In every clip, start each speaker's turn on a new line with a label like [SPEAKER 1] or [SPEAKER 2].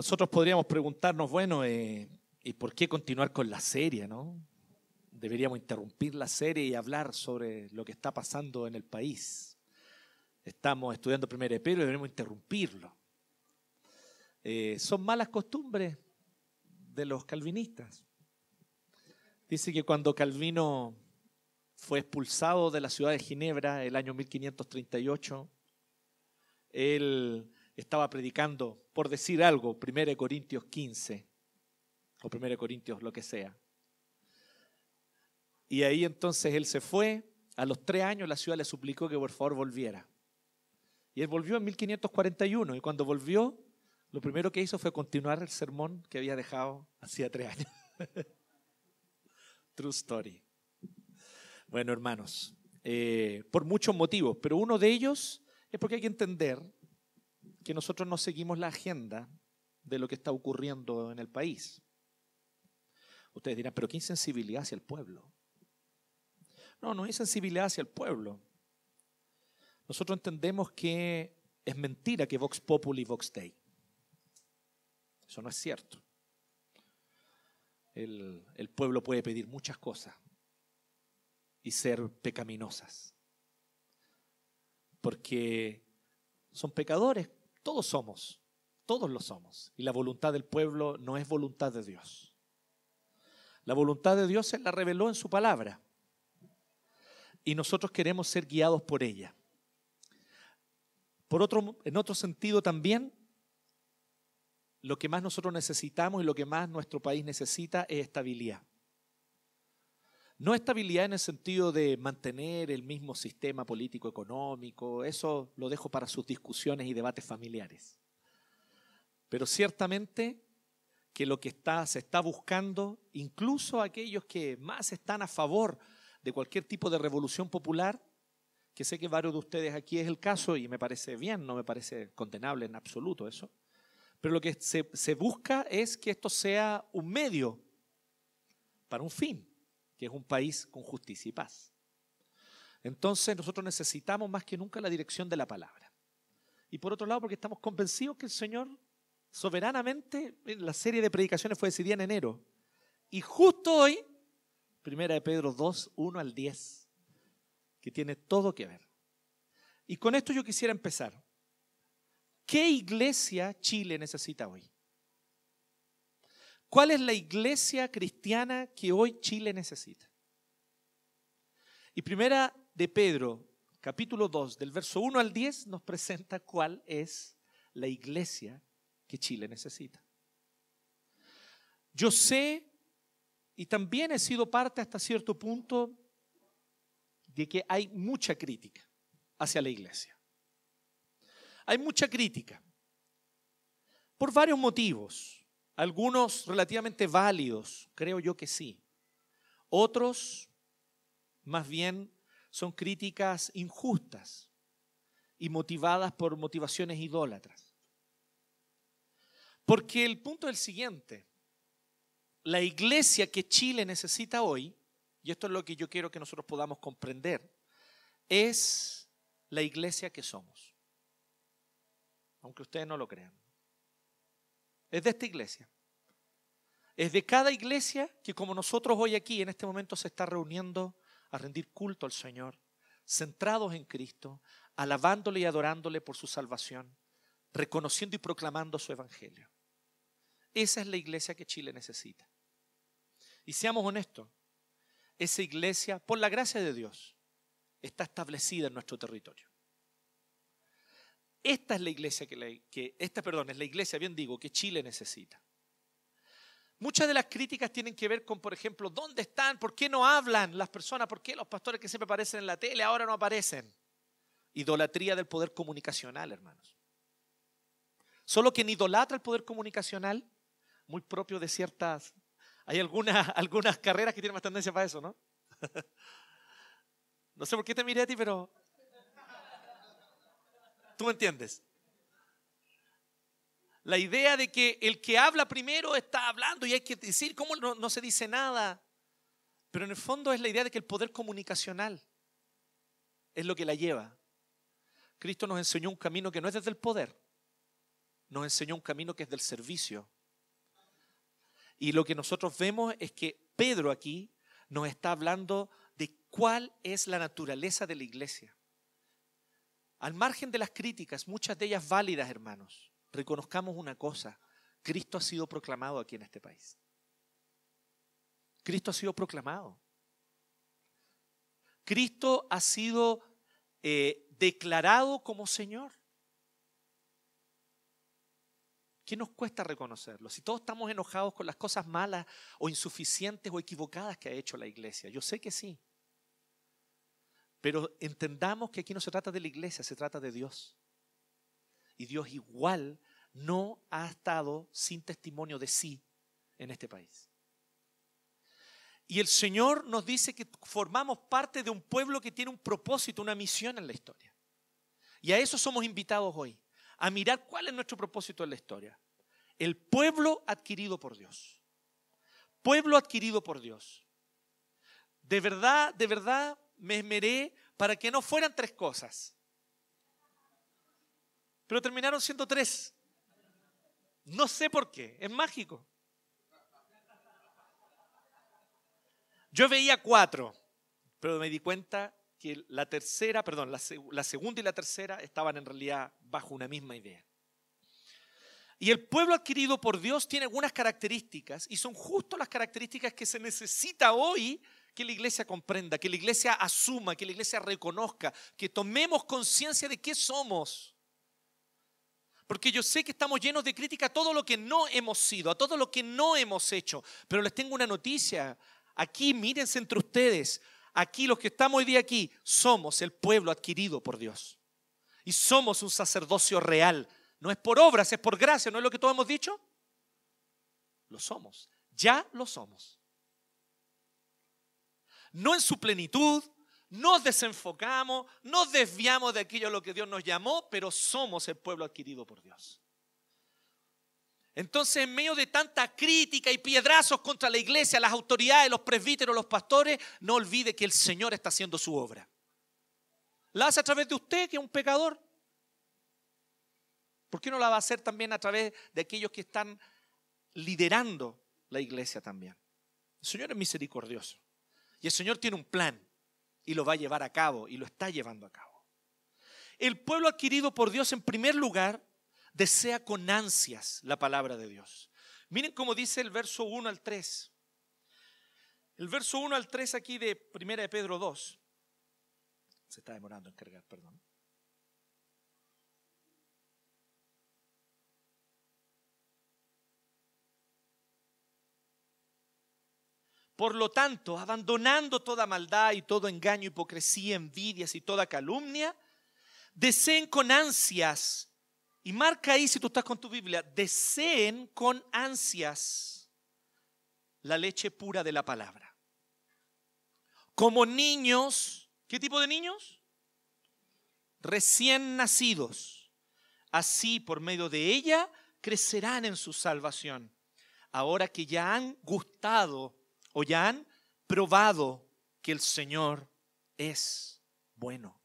[SPEAKER 1] nosotros podríamos preguntarnos, bueno, eh, ¿y por qué continuar con la serie, no? Deberíamos interrumpir la serie y hablar sobre lo que está pasando en el país. Estamos estudiando primero de Pedro y deberíamos interrumpirlo. Eh, son malas costumbres de los calvinistas. Dice que cuando Calvino fue expulsado de la ciudad de Ginebra el año 1538. Él estaba predicando, por decir algo, 1 Corintios 15 o 1 Corintios lo que sea. Y ahí entonces él se fue. A los tres años la ciudad le suplicó que por favor volviera. Y él volvió en 1541 y cuando volvió, lo primero que hizo fue continuar el sermón que había dejado hacía tres años. True story. Bueno, hermanos, eh, por muchos motivos, pero uno de ellos es porque hay que entender que nosotros no seguimos la agenda de lo que está ocurriendo en el país. Ustedes dirán, pero qué insensibilidad hacia el pueblo. No, no hay sensibilidad hacia el pueblo. Nosotros entendemos que es mentira que Vox Populi Vox Dei. Eso no es cierto. El, el pueblo puede pedir muchas cosas, y ser pecaminosas. Porque son pecadores, todos somos, todos lo somos. Y la voluntad del pueblo no es voluntad de Dios. La voluntad de Dios se la reveló en su palabra. Y nosotros queremos ser guiados por ella. Por otro, en otro sentido también, lo que más nosotros necesitamos y lo que más nuestro país necesita es estabilidad. No estabilidad en el sentido de mantener el mismo sistema político económico, eso lo dejo para sus discusiones y debates familiares. Pero ciertamente que lo que está, se está buscando, incluso aquellos que más están a favor de cualquier tipo de revolución popular, que sé que varios de ustedes aquí es el caso y me parece bien, no me parece condenable en absoluto eso, pero lo que se, se busca es que esto sea un medio para un fin que es un país con justicia y paz. Entonces nosotros necesitamos más que nunca la dirección de la palabra. Y por otro lado, porque estamos convencidos que el Señor soberanamente, la serie de predicaciones fue decidida en enero. Y justo hoy, primera de Pedro 2, 1 al 10, que tiene todo que ver. Y con esto yo quisiera empezar. ¿Qué iglesia Chile necesita hoy? ¿Cuál es la iglesia cristiana que hoy Chile necesita? Y primera de Pedro, capítulo 2, del verso 1 al 10, nos presenta cuál es la iglesia que Chile necesita. Yo sé, y también he sido parte hasta cierto punto, de que hay mucha crítica hacia la iglesia. Hay mucha crítica, por varios motivos. Algunos relativamente válidos, creo yo que sí. Otros, más bien, son críticas injustas y motivadas por motivaciones idólatras. Porque el punto es el siguiente. La iglesia que Chile necesita hoy, y esto es lo que yo quiero que nosotros podamos comprender, es la iglesia que somos. Aunque ustedes no lo crean. Es de esta iglesia. Es de cada iglesia que como nosotros hoy aquí en este momento se está reuniendo a rendir culto al Señor, centrados en Cristo, alabándole y adorándole por su salvación, reconociendo y proclamando su evangelio. Esa es la iglesia que Chile necesita. Y seamos honestos, esa iglesia, por la gracia de Dios, está establecida en nuestro territorio. Esta es la iglesia que, que, esta, perdón, es la iglesia, bien digo, que Chile necesita. Muchas de las críticas tienen que ver con, por ejemplo, ¿dónde están? ¿Por qué no hablan las personas? ¿Por qué los pastores que siempre aparecen en la tele ahora no aparecen? Idolatría del poder comunicacional, hermanos. Solo quien idolatra el poder comunicacional, muy propio de ciertas Hay algunas, algunas carreras que tienen más tendencia para eso, ¿no? No sé por qué te miré a ti, pero tú me entiendes. La idea de que el que habla primero está hablando y hay que decir cómo no, no se dice nada. Pero en el fondo es la idea de que el poder comunicacional es lo que la lleva. Cristo nos enseñó un camino que no es desde el poder, nos enseñó un camino que es del servicio. Y lo que nosotros vemos es que Pedro aquí nos está hablando de cuál es la naturaleza de la iglesia. Al margen de las críticas, muchas de ellas válidas, hermanos, reconozcamos una cosa, Cristo ha sido proclamado aquí en este país. Cristo ha sido proclamado. Cristo ha sido eh, declarado como Señor. ¿Qué nos cuesta reconocerlo? Si todos estamos enojados con las cosas malas o insuficientes o equivocadas que ha hecho la iglesia, yo sé que sí. Pero entendamos que aquí no se trata de la iglesia, se trata de Dios. Y Dios igual no ha estado sin testimonio de sí en este país. Y el Señor nos dice que formamos parte de un pueblo que tiene un propósito, una misión en la historia. Y a eso somos invitados hoy, a mirar cuál es nuestro propósito en la historia. El pueblo adquirido por Dios. Pueblo adquirido por Dios. De verdad, de verdad me esmeré para que no fueran tres cosas. Pero terminaron siendo tres. No sé por qué, es mágico. Yo veía cuatro, pero me di cuenta que la tercera, perdón, la, segunda y la tercera estaban en realidad bajo una misma idea. Y el pueblo adquirido por Dios tiene algunas características y son justo las características que se necesita hoy que la iglesia comprenda, que la iglesia asuma, que la iglesia reconozca, que tomemos conciencia de qué somos. Porque yo sé que estamos llenos de crítica a todo lo que no hemos sido, a todo lo que no hemos hecho. Pero les tengo una noticia. Aquí, mírense entre ustedes. Aquí, los que estamos hoy día aquí, somos el pueblo adquirido por Dios. Y somos un sacerdocio real. No es por obras, es por gracia. ¿No es lo que todos hemos dicho? Lo somos. Ya lo somos. No en su plenitud, nos desenfocamos, nos desviamos de aquello a lo que Dios nos llamó, pero somos el pueblo adquirido por Dios. Entonces, en medio de tanta crítica y piedrazos contra la iglesia, las autoridades, los presbíteros, los pastores, no olvide que el Señor está haciendo su obra. La hace a través de usted, que es un pecador. ¿Por qué no la va a hacer también a través de aquellos que están liderando la iglesia también? El Señor es misericordioso. Y el Señor tiene un plan y lo va a llevar a cabo y lo está llevando a cabo. El pueblo adquirido por Dios en primer lugar desea con ansias la palabra de Dios. Miren cómo dice el verso 1 al 3. El verso 1 al 3 aquí de 1 de Pedro 2. Se está demorando en cargar, perdón. Por lo tanto, abandonando toda maldad y todo engaño, hipocresía, envidias y toda calumnia, deseen con ansias, y marca ahí si tú estás con tu Biblia, deseen con ansias la leche pura de la palabra. Como niños, ¿qué tipo de niños? Recién nacidos. Así, por medio de ella, crecerán en su salvación. Ahora que ya han gustado o ya han probado que el Señor es bueno.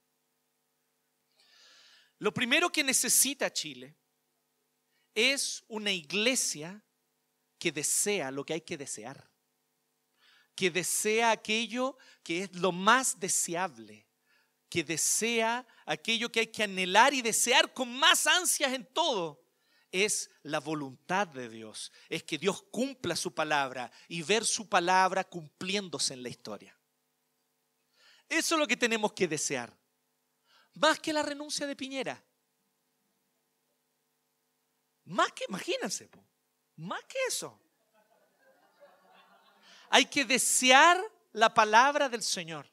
[SPEAKER 1] Lo primero que necesita Chile es una iglesia que desea lo que hay que desear, que desea aquello que es lo más deseable, que desea aquello que hay que anhelar y desear con más ansias en todo es la voluntad de Dios, es que Dios cumpla su palabra y ver su palabra cumpliéndose en la historia. Eso es lo que tenemos que desear, más que la renuncia de Piñera. Más que, imagínense, más que eso. Hay que desear la palabra del Señor.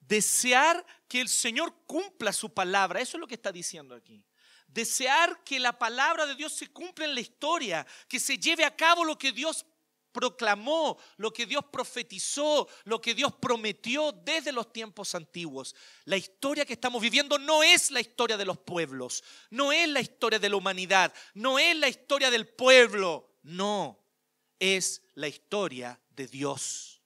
[SPEAKER 1] Desear que el Señor cumpla su palabra. Eso es lo que está diciendo aquí. desear que la palabra de Dios se cumpla en la historia, que se lleve a cabo lo que Dios proclamó, lo que Dios profetizó, lo que Dios prometió desde los tiempos antiguos. La historia que estamos viviendo no es la historia de los pueblos, no es la historia de la humanidad, no es la historia del pueblo, no, es la historia de Dios.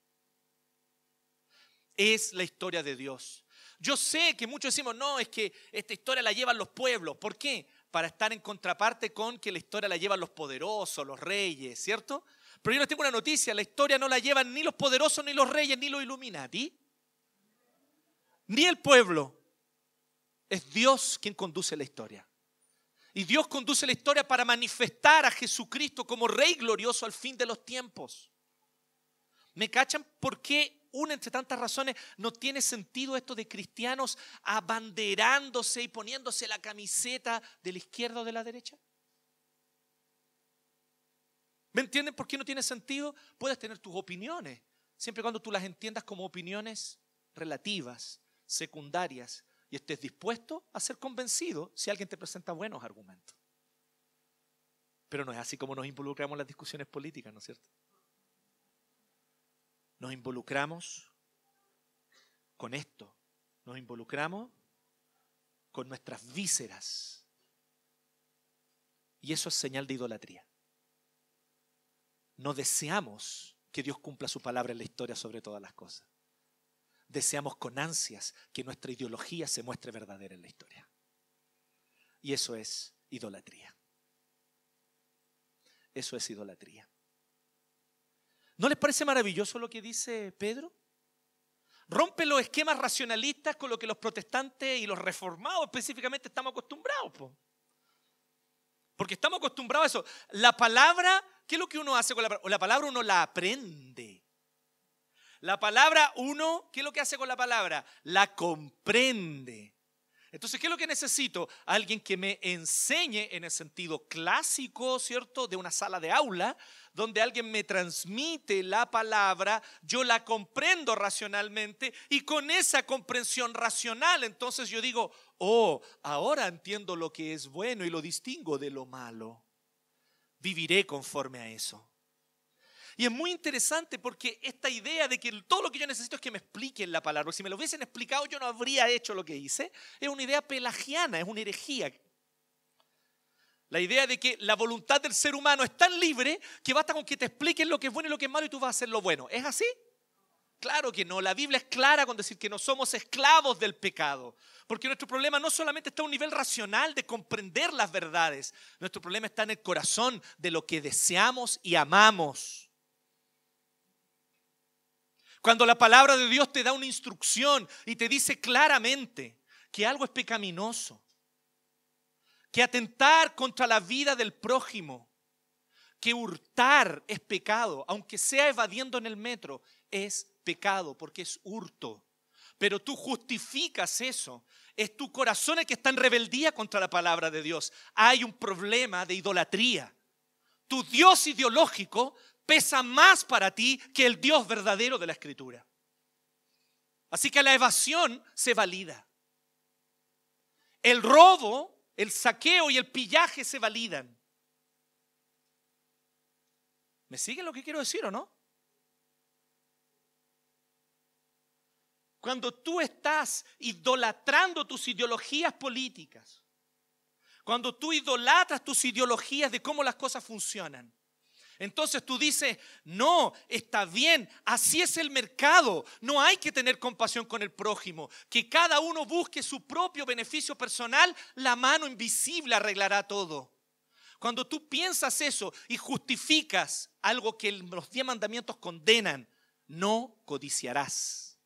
[SPEAKER 1] Es la historia de Dios. Yo sé que muchos decimos, no, es que esta historia la llevan los pueblos. ¿Por qué? Para estar en contraparte con que la historia la llevan los poderosos, los reyes, ¿cierto? Pero yo les tengo una noticia, la historia no la llevan ni los poderosos, ni los reyes, ni los Illuminati, ni el pueblo. Es Dios quien conduce la historia. Y Dios conduce la historia para manifestar a Jesucristo como Rey glorioso al fin de los tiempos. ¿Me cachan por qué una entre tantas razones no tiene sentido esto de cristianos abanderándose y poniéndose la camiseta de la izquierda o de la derecha? ¿Me entienden por qué no tiene sentido? Puedes tener tus opiniones, siempre y cuando tú las entiendas como opiniones relativas, secundarias, y estés dispuesto a ser convencido si alguien te presenta buenos argumentos. Pero no es así como nos involucramos en las discusiones políticas, ¿no es cierto? Nos involucramos con esto, nos involucramos con nuestras vísceras. Y eso es señal de idolatría no deseamos que Dios cumpla su palabra en la historia sobre todas las cosas. Deseamos con ansias que nuestra ideología se muestre verdadera en la historia. Y eso es idolatría. Eso es idolatría. ¿No les parece maravilloso lo que dice Pedro? Rompe los esquemas racionalistas con lo que los protestantes y los reformados específicamente estamos acostumbrados. Porque estamos acostumbrados a eso. La palabra ¿Qué es lo que uno hace con la palabra? La palabra uno la aprende. La palabra uno, ¿qué es lo que hace con la palabra? La comprende. Entonces, ¿qué es lo que necesito? Alguien que me enseñe en el sentido clásico, ¿cierto? De una sala de aula, donde alguien me transmite la palabra, yo la comprendo racionalmente y con esa comprensión racional, entonces yo digo, oh, ahora entiendo lo que es bueno y lo distingo de lo malo viviré conforme a eso. Y es muy interesante porque esta idea de que todo lo que yo necesito es que me expliquen la palabra, si me lo hubiesen explicado yo no habría hecho lo que hice, es una idea pelagiana, es una herejía. La idea de que la voluntad del ser humano es tan libre que basta con que te expliquen lo que es bueno y lo que es malo y tú vas a hacer lo bueno. ¿Es así? Claro que no. La Biblia es clara con decir que no somos esclavos del pecado. Porque nuestro problema no solamente está a un nivel racional de comprender las verdades, nuestro problema está en el corazón de lo que deseamos y amamos. Cuando la palabra de Dios te da una instrucción y te dice claramente que algo es pecaminoso, que atentar contra la vida del prójimo, que hurtar es pecado, aunque sea evadiendo en el metro, es pecado porque es hurto. Pero tú justificas eso. Es tu corazón el que está en rebeldía contra la palabra de Dios. Hay un problema de idolatría. Tu Dios ideológico pesa más para ti que el Dios verdadero de la Escritura. Así que la evasión se valida. El robo, el saqueo y el pillaje se validan. ¿Me siguen lo que quiero decir o no? Cuando tú estás idolatrando tus ideologías políticas, cuando tú idolatras tus ideologías de cómo las cosas funcionan, entonces tú dices, no, está bien, así es el mercado, no hay que tener compasión con el prójimo, que cada uno busque su propio beneficio personal, la mano invisible arreglará todo. Cuando tú piensas eso y justificas algo que los diez mandamientos condenan, no codiciarás.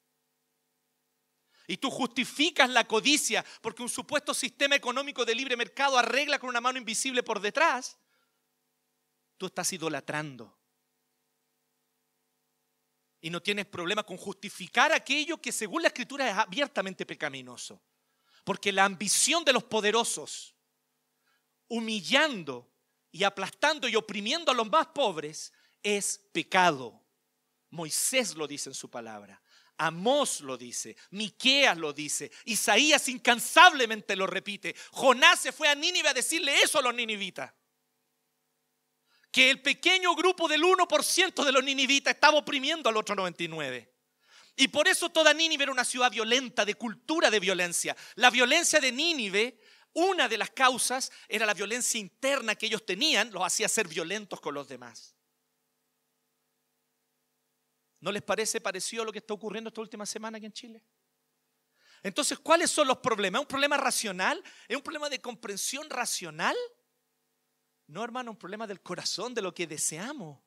[SPEAKER 1] Y tú justificas la codicia porque un supuesto sistema económico de libre mercado arregla con una mano invisible por detrás, tú estás idolatrando. Y no tienes problema con justificar aquello que según la escritura es abiertamente pecaminoso. Porque la ambición de los poderosos, humillando y aplastando y oprimiendo a los más pobres, es pecado. Moisés lo dice en su palabra Amós lo dice, Miqueas lo dice, Isaías incansablemente lo repite. Jonás se fue a Nínive a decirle eso a los ninivitas. Que el pequeño grupo del 1% de los ninivitas estaba oprimiendo al otro 99. Y por eso toda Nínive era una ciudad violenta, de cultura de violencia. La violencia de Nínive, una de las causas era la violencia interna que ellos tenían, los hacía ser violentos con los demás. ¿No les parece parecido a lo que está ocurriendo esta última semana aquí en Chile? Entonces, ¿cuáles son los problemas? ¿Es un problema racional? ¿Es un problema de comprensión racional? No, hermano, un problema del corazón, de lo que deseamos.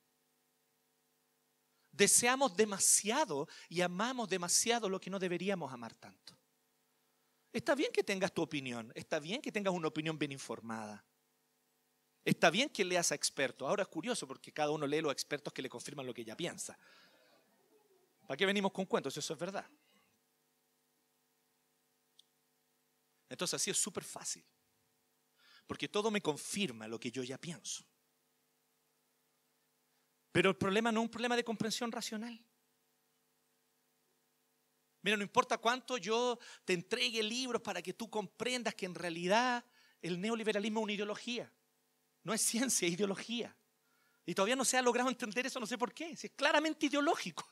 [SPEAKER 1] Deseamos demasiado y amamos demasiado lo que no deberíamos amar tanto. Está bien que tengas tu opinión, está bien que tengas una opinión bien informada. Está bien que leas a expertos. Ahora es curioso porque cada uno lee los expertos que le confirman lo que ella piensa. ¿Para qué venimos con cuentos? Eso es verdad. Entonces así es súper fácil. Porque todo me confirma lo que yo ya pienso. Pero el problema no es un problema de comprensión racional. Mira, no importa cuánto yo te entregue libros para que tú comprendas que en realidad el neoliberalismo es una ideología. No es ciencia, es ideología. Y todavía no se ha logrado entender eso, no sé por qué. es claramente ideológico.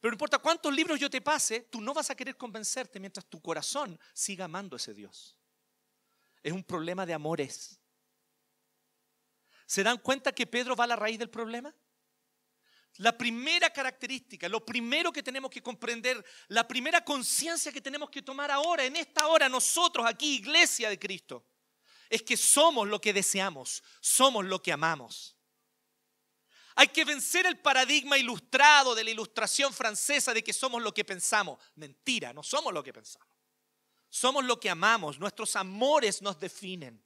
[SPEAKER 1] Pero no importa cuántos libros yo te pase, tú no vas a querer convencerte mientras tu corazón siga amando a ese Dios. Es un problema de amores. ¿Se dan cuenta que Pedro va a la raíz del problema? La primera característica, lo primero que tenemos que comprender, la primera conciencia que tenemos que tomar ahora, en esta hora, nosotros aquí, iglesia de Cristo, es que somos lo que deseamos, somos lo que amamos. Hay que vencer el paradigma ilustrado de la ilustración francesa de que somos lo que pensamos. Mentira, no somos lo que pensamos. Somos lo que amamos, nuestros amores nos definen.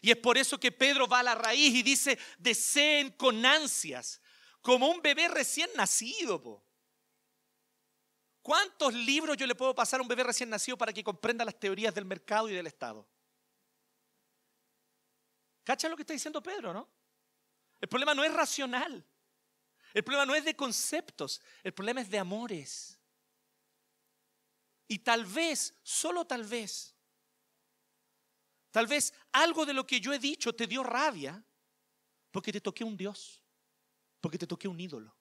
[SPEAKER 1] Y es por eso que Pedro va a la raíz y dice, deseen con ansias, como un bebé recién nacido. ¿Cuántos libros yo le puedo pasar a un bebé recién nacido para que comprenda las teorías del mercado y del Estado? ¿Cacha lo que está diciendo Pedro, no? El problema no es racional. El problema no es de conceptos. El problema es de amores. Y tal vez, solo tal vez, tal vez algo de lo que yo he dicho te dio rabia porque te toqué un Dios, porque te toqué un ídolo.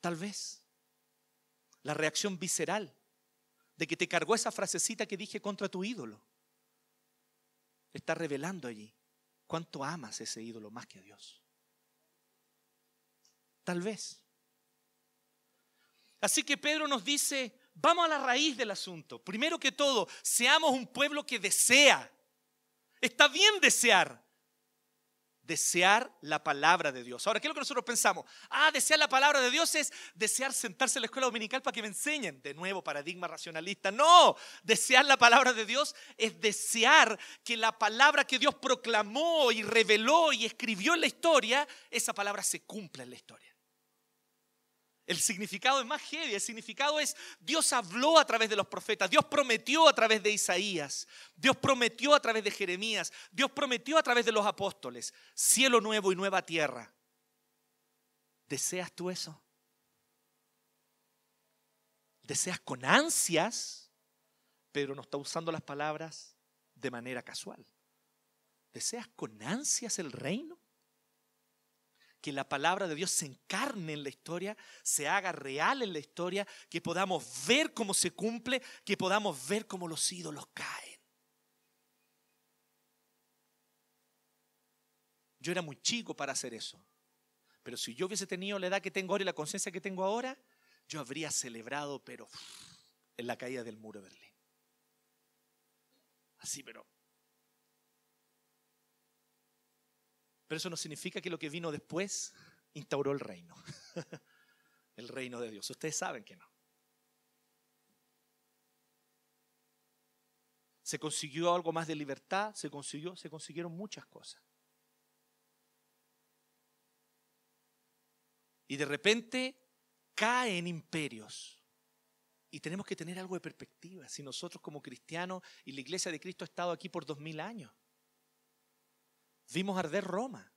[SPEAKER 1] Tal vez la reacción visceral de que te cargó esa frasecita que dije contra tu ídolo está revelando allí cuánto amas ese ídolo más que a Dios. Tal vez. Así que Pedro nos dice, vamos a la raíz del asunto. Primero que todo, seamos un pueblo que desea. Está bien desear, desear la palabra de Dios. Ahora, ¿qué es lo que nosotros pensamos? Ah, desear la palabra de Dios es desear sentarse en la escuela dominical para que me enseñen. De nuevo, paradigma racionalista. No, desear la palabra de Dios es desear que la palabra que Dios proclamó y reveló y escribió en la historia, esa palabra se cumpla en la historia. El significado es más heavy. El significado es Dios habló a través de los profetas, Dios prometió a través de Isaías, Dios prometió a través de Jeremías, Dios prometió a través de los apóstoles, cielo nuevo y nueva tierra. ¿Deseas tú eso? ¿Deseas con ansias? Pedro no está usando las palabras de manera casual. ¿Deseas con ansias el reino? Que la palabra de Dios se encarne en la historia, se haga real en la historia, que podamos ver cómo se cumple, que podamos ver cómo los ídolos caen. Yo era muy chico para hacer eso, pero si yo hubiese tenido la edad que tengo ahora y la conciencia que tengo ahora, yo habría celebrado, pero en la caída del muro de Berlín. Así, pero Pero eso no significa que lo que vino después instauró el reino. el reino de Dios. Ustedes saben que no. Se consiguió algo más de libertad, se consiguió, se consiguieron muchas cosas. Y de repente caen imperios. Y tenemos que tener algo de perspectiva. Si nosotros como cristianos y la iglesia de Cristo ha estado aquí por dos mil años. Vimos arder Roma.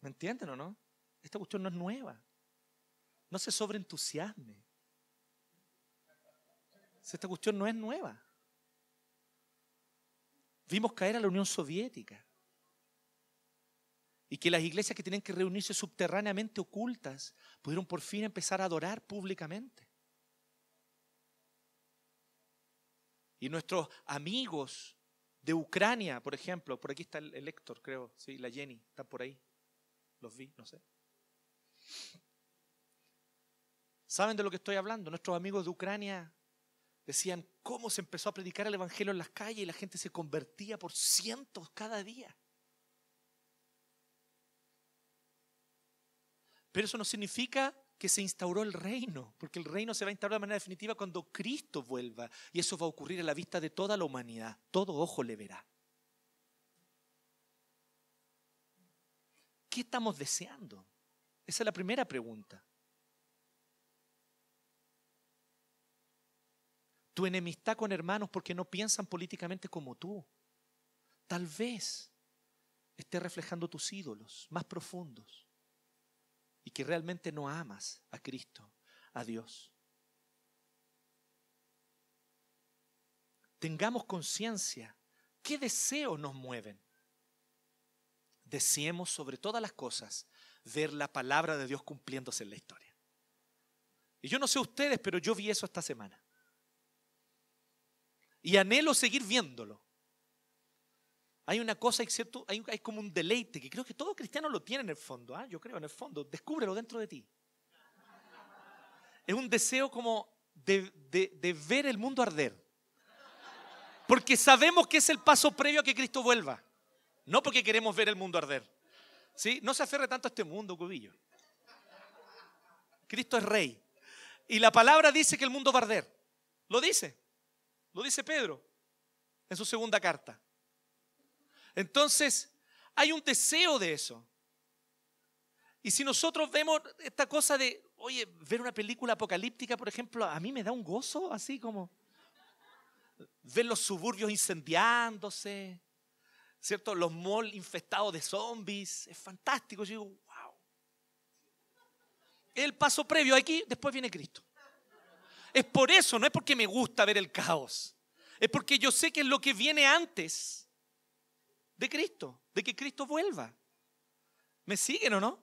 [SPEAKER 1] ¿Me entienden o no? Esta cuestión no es nueva. No se sobreentusiasme. Esta cuestión no es nueva. Vimos caer a la Unión Soviética. Y que las iglesias que tienen que reunirse subterráneamente ocultas pudieron por fin empezar a adorar públicamente. Y nuestros amigos de Ucrania, por ejemplo, por aquí está el, Héctor, creo, sí, la Jenny, están por ahí. Los vi, no sé. ¿Saben de lo que estoy hablando? Nuestros amigos de Ucrania decían cómo se empezó a predicar el Evangelio en las calles y la gente se convertía por cientos cada día. Pero eso no significa que se instauró el reino, porque el reino se va a instaurar de manera definitiva cuando Cristo vuelva. Y eso va a ocurrir a la vista de toda la humanidad. Todo ojo le verá. ¿Qué estamos deseando? Esa es la primera pregunta. Tu enemistad con hermanos porque no piensan políticamente como tú. Tal vez esté reflejando tus ídolos más profundos y que realmente no amas a Cristo, a Dios. Tengamos conciencia. ¿Qué deseos nos mueven? Deseemos sobre todas las cosas ver la palabra de Dios cumpliéndose en la historia. Y yo no sé ustedes, pero yo vi eso esta semana. Y anhelo seguir viéndolo. Hay una cosa, cierto, hay, hay como un deleite que creo que todo cristiano lo tiene en el fondo. ¿ah? Yo creo en el fondo. Descúbrelo dentro de ti. Es un deseo como de, de, de ver el mundo arder. Porque sabemos que es el paso previo a que Cristo vuelva. No porque queremos ver el mundo arder. ¿Sí? No se aferre tanto a este mundo, cubillo. Cristo es rey. Y la palabra dice que el mundo va a arder. Lo dice. Lo dice Pedro en su segunda carta. Entonces, hay un deseo de eso. Y si nosotros vemos esta cosa de, oye, ver una película apocalíptica, por ejemplo, a mí me da un gozo, así como ver los suburbios incendiándose, ¿cierto? Los malls infestados de zombies, es fantástico. Yo digo, wow. El paso previo aquí, después viene Cristo. Es por eso, no es porque me gusta ver el caos. Es porque yo sé que es lo que viene antes de Cristo, de que Cristo vuelva. ¿Me siguen o no?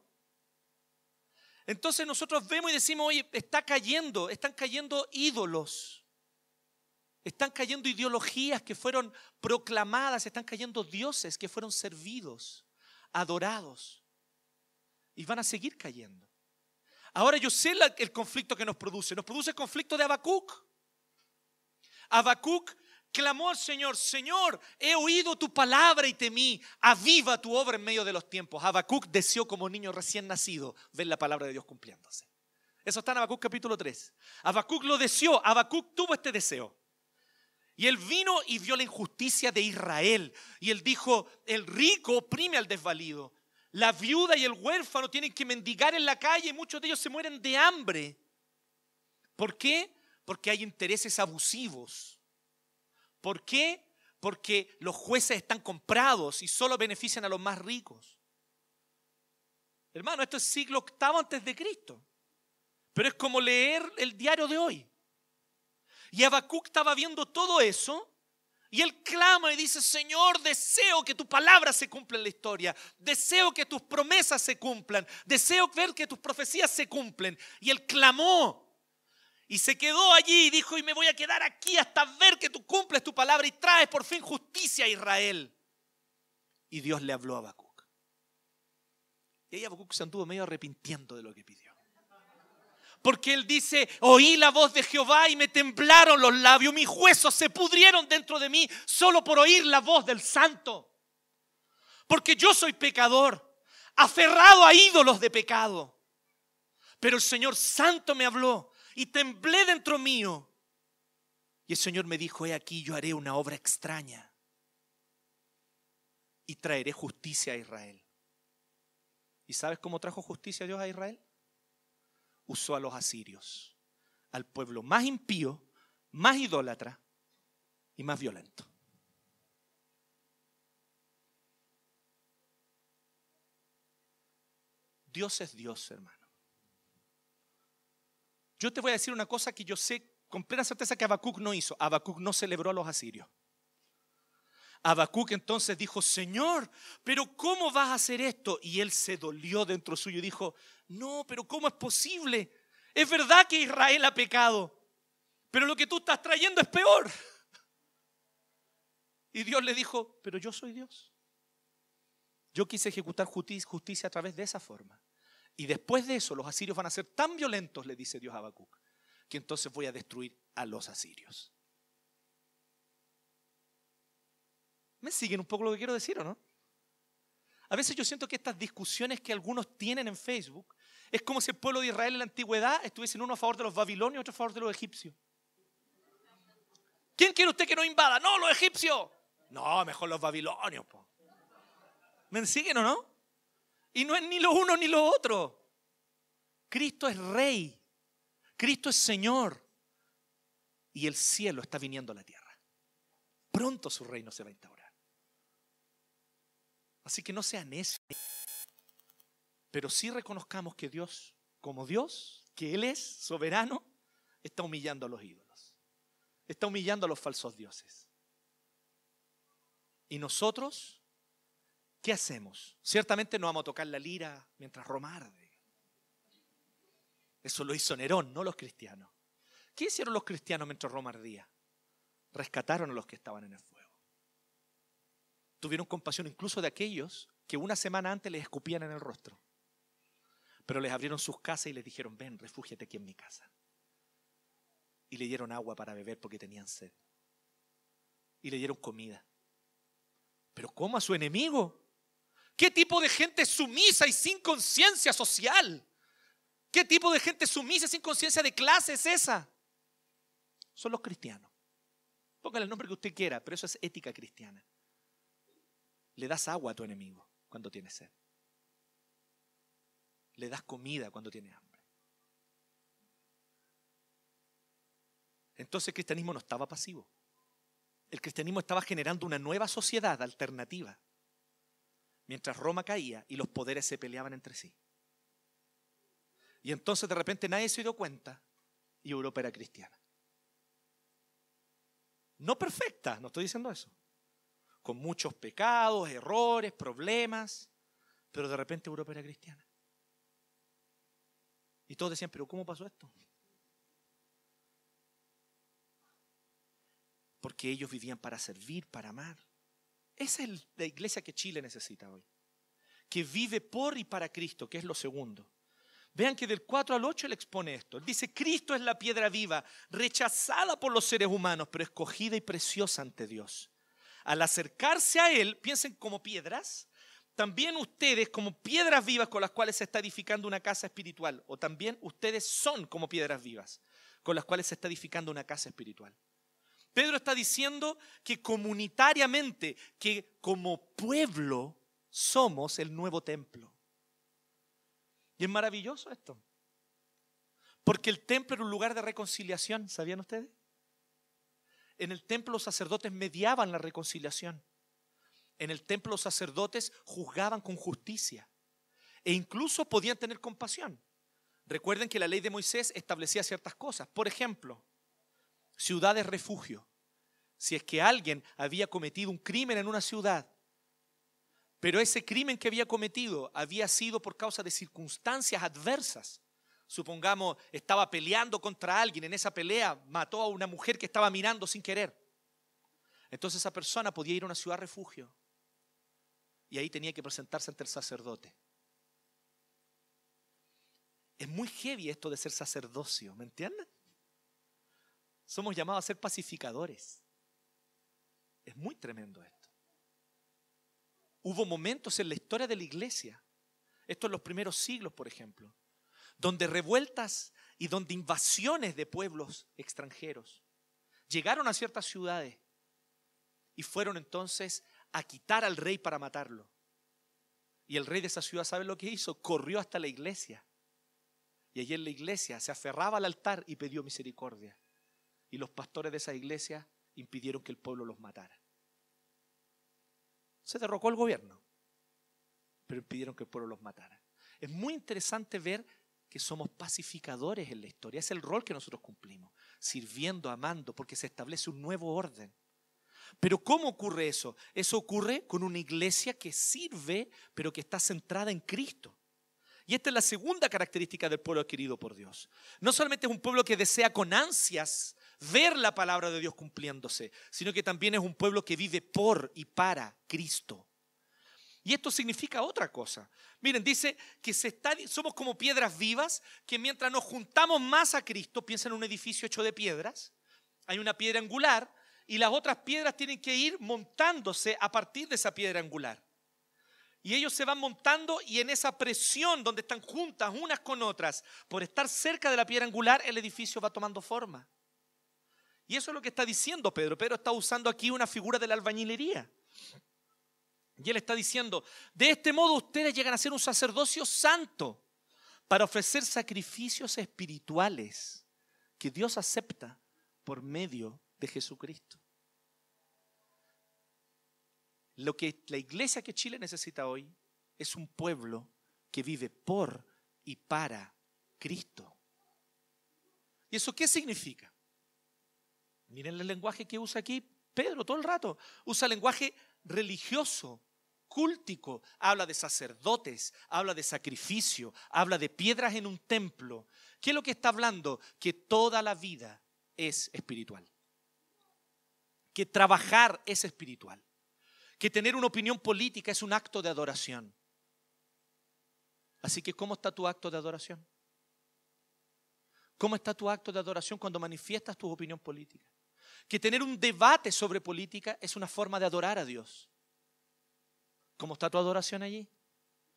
[SPEAKER 1] Entonces nosotros vemos y decimos, oye, está cayendo, están cayendo ídolos. Están cayendo ideologías que fueron proclamadas, están cayendo dioses que fueron servidos, adorados. Y van a seguir cayendo. Ahora yo sé el conflicto que nos produce. Nos produce el conflicto de Habacuc. Habacuc clamó al Señor, Señor, he oído tu palabra y temí, aviva tu obra en medio de los tiempos. Habacuc deseó como niño recién nacido ver la palabra de Dios cumpliéndose. Eso está en Habacuc capítulo 3. Habacuc lo deseó, Habacuc tuvo este deseo. Y él vino y vio la injusticia de Israel. Y él dijo, el rico oprime al desvalido. La viuda y el huérfano tienen que mendigar en la calle y muchos de ellos se mueren de hambre. ¿Por qué? Porque hay intereses abusivos. ¿Por qué? Porque los jueces están comprados y solo benefician a los más ricos. Hermano, esto es siglo octavo antes de Cristo. Pero es como leer el diario de hoy. Y Habacuc estaba viendo todo eso y él clama y dice, Señor, deseo que tu palabra se cumpla en la historia, deseo que tus promesas se cumplan, deseo ver que tus profecías se cumplen. Y él clamó y se quedó allí y dijo, y me voy a quedar aquí hasta ver que tú cumples tu palabra y traes por fin justicia a Israel. Y Dios le habló a Habacuc. Y ahí Habacuc se anduvo medio arrepintiendo de lo que pidió. Porque él dice, oí la voz de Jehová y me temblaron los labios, mis huesos se pudrieron dentro de mí solo por oír la voz del santo. Porque yo soy pecador, aferrado a ídolos de pecado. Pero el Señor santo me habló y temblé dentro mío. Y el Señor me dijo, he aquí yo haré una obra extraña y traeré justicia a Israel. ¿Y sabes cómo trajo justicia Dios a Israel? usó a los asirios, al pueblo más impío, más idólatra y más violento. Dios es Dios, hermano. Yo te voy a decir una cosa que yo sé con plena certeza que Habacuc no hizo. Habacuc no celebró a los asirios. Habacuc entonces dijo, Señor, pero ¿cómo vas a hacer esto? Y él se dolió dentro suyo y dijo, no, pero ¿cómo es posible? Es verdad que Israel ha pecado, pero lo que tú estás trayendo es peor. Y Dios le dijo, pero yo soy Dios. Yo quise ejecutar justicia a través de esa forma. Y después de eso, los asirios van a ser tan violentos, le dice Dios a Habacuc, que entonces voy a destruir a los asirios. ¿Me siguen un poco lo que quiero decir o no? A veces yo siento que estas discusiones que algunos tienen en Facebook es como si el pueblo de Israel en la antigüedad estuviesen uno a favor de los babilonios y otro a favor de los egipcios. ¿Quién quiere usted que no invada? No, los egipcios. No, mejor los babilonios. ¿Me siguen o no? Y no es ni lo uno ni lo otro. Cristo es rey. Cristo es Señor. Y el cielo está viniendo a la tierra. Pronto su reino se va a instaurar. Así que no sean necios. Pero sí reconozcamos que Dios, como Dios, que Él es soberano, está humillando a los ídolos. Está humillando a los falsos dioses. Y nosotros, ¿qué hacemos? Ciertamente no vamos a tocar la lira mientras romarde. Eso lo hizo Nerón, no los cristianos. ¿Qué hicieron los cristianos mientras Roma ardía? Rescataron a los que estaban en el fuego. Tuvieron compasión incluso de aquellos que una semana antes les escupían en el rostro. Pero les abrieron sus casas y les dijeron, ven, refúgiate aquí en mi casa. Y le dieron agua para beber porque tenían sed. Y le dieron comida. Pero ¿cómo a su enemigo? ¿Qué tipo de gente sumisa y sin conciencia social? ¿Qué tipo de gente sumisa y sin conciencia de clase es esa? Son los cristianos. Póngale el nombre que usted quiera, pero eso es ética cristiana. Le das agua a tu enemigo cuando tienes sed. Le das comida cuando tienes hambre. Entonces el cristianismo no estaba pasivo. El cristianismo estaba generando una nueva sociedad alternativa. Mientras Roma caía y los poderes se peleaban entre sí. Y entonces de repente nadie se dio cuenta y Europa era cristiana. No perfecta, no estoy diciendo eso. Con muchos pecados, errores, problemas, pero de repente Europa era cristiana. Y todos decían, pero ¿cómo pasó esto? Porque ellos vivían para servir, para amar. Esa es la iglesia que Chile necesita hoy. Que vive por y para Cristo, que es lo segundo. Vean que del 4 al 8 él expone esto. Él dice, Cristo es la piedra viva, rechazada por los seres humanos, pero escogida y preciosa ante Dios. Al acercarse a Él, piensen como piedras, también ustedes como piedras vivas con las cuales se está edificando una casa espiritual, o también ustedes son como piedras vivas con las cuales se está edificando una casa espiritual. Pedro está diciendo que comunitariamente, que como pueblo somos el nuevo templo. Y es maravilloso esto. Porque el templo era un lugar de reconciliación, ¿sabían ustedes? En el templo los sacerdotes mediaban la reconciliación. En el templo los sacerdotes juzgaban con justicia. E incluso podían tener compasión. Recuerden que la ley de Moisés establecía ciertas cosas. Por ejemplo, ciudades refugio. Si es que alguien había cometido un crimen en una ciudad pero ese crimen que había cometido había sido por causa de circunstancias adversas. Supongamos, estaba peleando contra alguien, en esa pelea mató a una mujer que estaba mirando sin querer. Entonces esa persona podía ir a una ciudad refugio y ahí tenía que presentarse ante el sacerdote. Es muy heavy esto de ser sacerdocio, ¿me entienden? Somos llamados a ser pacificadores. Es muy tremendo esto. Hubo momentos en la historia de la iglesia, esto en los primeros siglos, por ejemplo, donde revueltas y donde invasiones de pueblos extranjeros llegaron a ciertas ciudades y fueron entonces a quitar al rey para matarlo. Y el rey de esa ciudad, ¿sabe lo que hizo? Corrió hasta la iglesia. Y allí en la iglesia se aferraba al altar y pidió misericordia. Y los pastores de esa iglesia impidieron que el pueblo los matara se derrocó el gobierno, pero impidieron que el pueblo los matara. es muy interesante ver que somos pacificadores en la historia. Es el rol que nosotros cumplimos, sirviendo, amando, porque se establece un nuevo orden. Pero ¿cómo ocurre eso? Eso ocurre con una iglesia que sirve, pero que está centrada en Cristo. Y esta es la segunda característica del pueblo adquirido por Dios. No solamente es un pueblo que desea con ansias ver la palabra de Dios cumpliéndose, sino que también es un pueblo que vive por y para Cristo. Y esto significa otra cosa. Miren, dice que se está, somos como piedras vivas, que mientras nos juntamos más a Cristo, piensa en un edificio hecho de piedras, hay una piedra angular y las otras piedras tienen que ir montándose a partir de esa piedra angular. Y ellos se van montando y en esa presión donde están juntas unas con otras, por estar cerca de la piedra angular, el edificio va tomando forma. Y eso es lo que está diciendo Pedro. Pedro está usando aquí una figura de la albañilería. Y él está diciendo, de este modo ustedes llegan a ser un sacerdocio santo para ofrecer sacrificios espirituales que Dios acepta por medio de Jesucristo. Lo que la iglesia que Chile necesita hoy es un pueblo que vive por y para Cristo. ¿Y eso qué significa? Miren el lenguaje que usa aquí Pedro todo el rato. Usa lenguaje religioso, cúltico. Habla de sacerdotes, habla de sacrificio, habla de piedras en un templo. ¿Qué es lo que está hablando? Que toda la vida es espiritual. Que trabajar es espiritual. Que tener una opinión política es un acto de adoración. Así que, ¿cómo está tu acto de adoración? ¿Cómo está tu acto de adoración cuando manifiestas tu opinión política? Que tener un debate sobre política es una forma de adorar a Dios. ¿Cómo está tu adoración allí?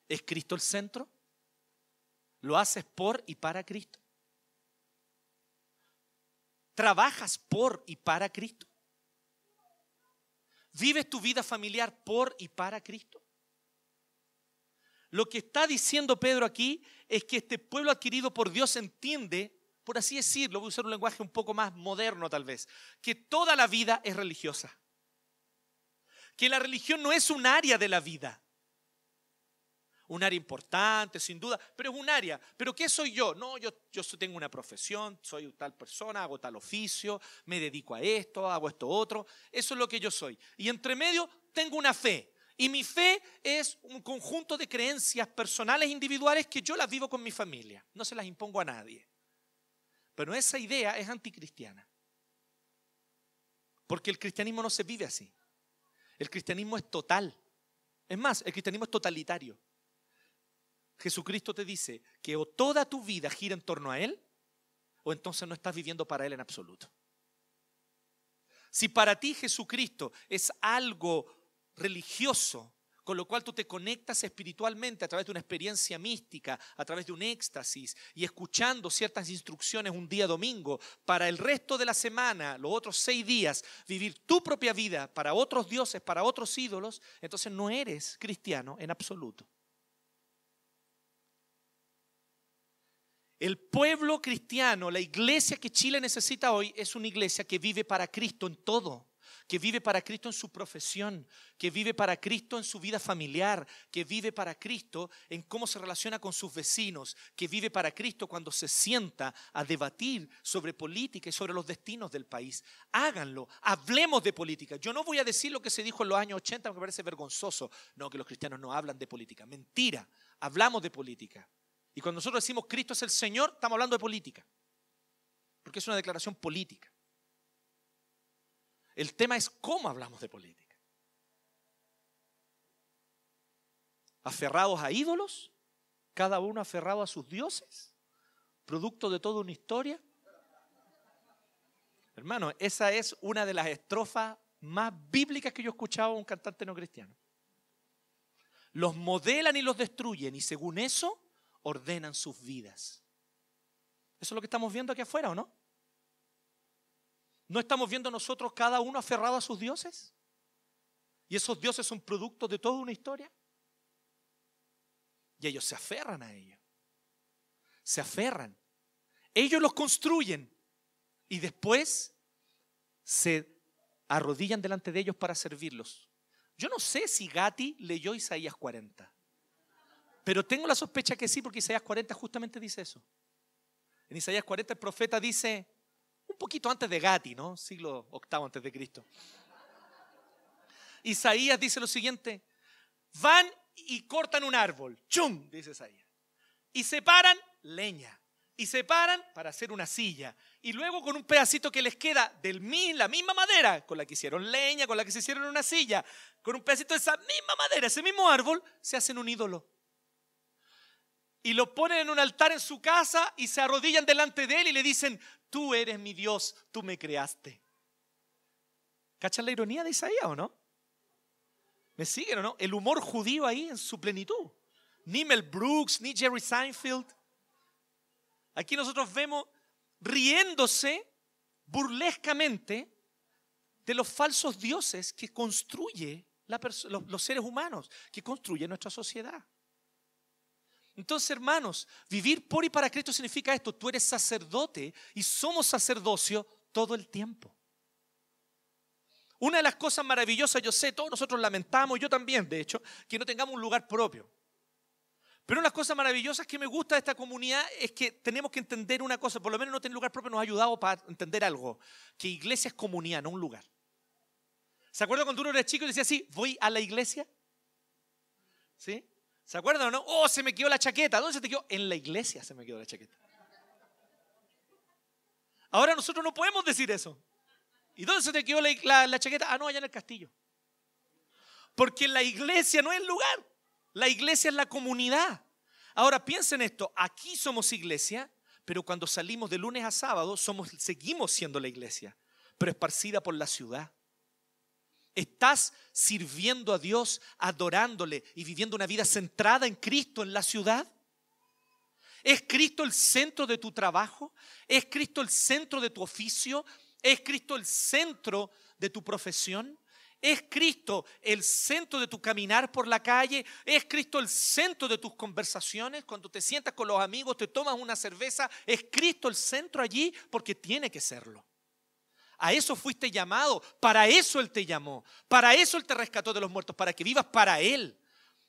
[SPEAKER 1] ¿Es Cristo el centro? ¿Lo haces por y para Cristo? ¿Trabajas por y para Cristo? ¿Vives tu vida familiar por y para Cristo? Lo que está diciendo Pedro aquí es que este pueblo adquirido por Dios entiende, por así decirlo, voy a usar un lenguaje un poco más moderno tal vez, que toda la vida es religiosa. Que la religión no es un área de la vida. Un área importante, sin duda, pero es un área. ¿Pero qué soy yo? No, yo, yo tengo una profesión, soy tal persona, hago tal oficio, me dedico a esto, hago esto otro. Eso es lo que yo soy. Y entre medio tengo una fe. Y mi fe es un conjunto de creencias personales individuales que yo las vivo con mi familia. No se las impongo a nadie. Pero esa idea es anticristiana. Porque el cristianismo no se vive así. El cristianismo es total. Es más, el cristianismo es totalitario. Jesucristo te dice que o toda tu vida gira en torno a Él, o entonces no estás viviendo para Él en absoluto. Si para ti Jesucristo es algo religioso, con lo cual tú te conectas espiritualmente a través de una experiencia mística, a través de un éxtasis y escuchando ciertas instrucciones un día domingo, para el resto de la semana, los otros seis días, vivir tu propia vida para otros dioses, para otros ídolos, entonces no eres cristiano en absoluto. El pueblo cristiano, la iglesia que Chile necesita hoy, es una iglesia que vive para Cristo en todo, que vive para Cristo en su profesión, que vive para Cristo en su vida familiar, que vive para Cristo en cómo se relaciona con sus vecinos, que vive para Cristo cuando se sienta a debatir sobre política y sobre los destinos del país. Háganlo, hablemos de política. Yo no voy a decir lo que se dijo en los años 80, me parece vergonzoso, no, que los cristianos no hablan de política. Mentira, hablamos de política. Y cuando nosotros decimos Cristo es el Señor, estamos hablando de política. Porque es una declaración política. El tema es cómo hablamos de política. Aferrados a ídolos, cada uno aferrado a sus dioses, producto de toda una historia. Hermano, esa es una de las estrofas más bíblicas que yo he escuchado a un cantante no cristiano. Los modelan y los destruyen y según eso ordenan sus vidas. Eso es lo que estamos viendo aquí afuera, ¿o no? ¿No estamos viendo nosotros cada uno aferrado a sus dioses? ¿Y esos dioses son producto de toda una historia? Y ellos se aferran a ellos. Se aferran. Ellos los construyen y después se arrodillan delante de ellos para servirlos. Yo no sé si Gatti leyó Isaías 40 Pero tengo la sospecha que sí, porque Isaías 40 justamente dice eso. En Isaías 40 el profeta dice, poquito antes de Gati, ¿no? Siglo VIII antes de Cristo. Isaías dice lo siguiente, van y cortan un árbol, chum, dice Isaías, y separan leña, y separan para hacer una silla, y luego con un pedacito que les queda de la misma madera con la que hicieron leña, con la que se hicieron una silla, con un pedacito de esa misma madera, ese mismo árbol, se hacen un ídolo. Y lo ponen en un altar en su casa y se arrodillan delante de él y le dicen, tú eres mi Dios, tú me creaste. ¿Cachan la ironía de Isaías o no? ¿Me siguen o no? El humor judío ahí en su plenitud. Ni Mel Brooks, ni Jerry Seinfeld. Aquí nosotros vemos riéndose burlescamente de los falsos dioses que construye los, los seres humanos, que construye nuestra sociedad. Entonces, hermanos, vivir por y para Cristo significa esto. Tú eres sacerdote y somos sacerdocio todo el tiempo. Una de las cosas maravillosas, yo sé, todos nosotros lamentamos, yo también, de hecho, que no tengamos un lugar propio. Pero una de las cosas maravillosas que me gusta de esta comunidad es que tenemos que entender una cosa, por lo menos no tener lugar propio nos ha ayudado para entender algo, que iglesia es comunidad, no un lugar. ¿Se acuerda cuando uno era chico y decía así, voy a la iglesia? ¿Sí? ¿Se acuerdan o no? Oh, se me quedó la chaqueta. ¿Dónde se te quedó? En la iglesia se me quedó la chaqueta. Ahora nosotros no podemos decir eso. ¿Y dónde se te quedó la, chaqueta? Ah, no, allá en el castillo. Porque la iglesia no es el lugar. La iglesia es la comunidad. Ahora piensen esto, aquí somos iglesia, pero cuando salimos de lunes a sábado seguimos siendo la iglesia, pero esparcida por la ciudad. ¿Estás sirviendo a Dios, adorándole y viviendo una vida centrada en Cristo en la ciudad? ¿Es Cristo el centro de tu trabajo? ¿Es Cristo el centro de tu oficio? ¿Es Cristo el centro de tu profesión? ¿Es Cristo el centro de tu caminar por la calle? ¿Es Cristo el centro de tus conversaciones? Cuando te sientas con los amigos, te tomas una cerveza, ¿es Cristo el centro allí? Porque tiene que serlo. A eso fuiste llamado, para eso Él te llamó, para eso Él te rescató de los muertos, para que vivas para Él,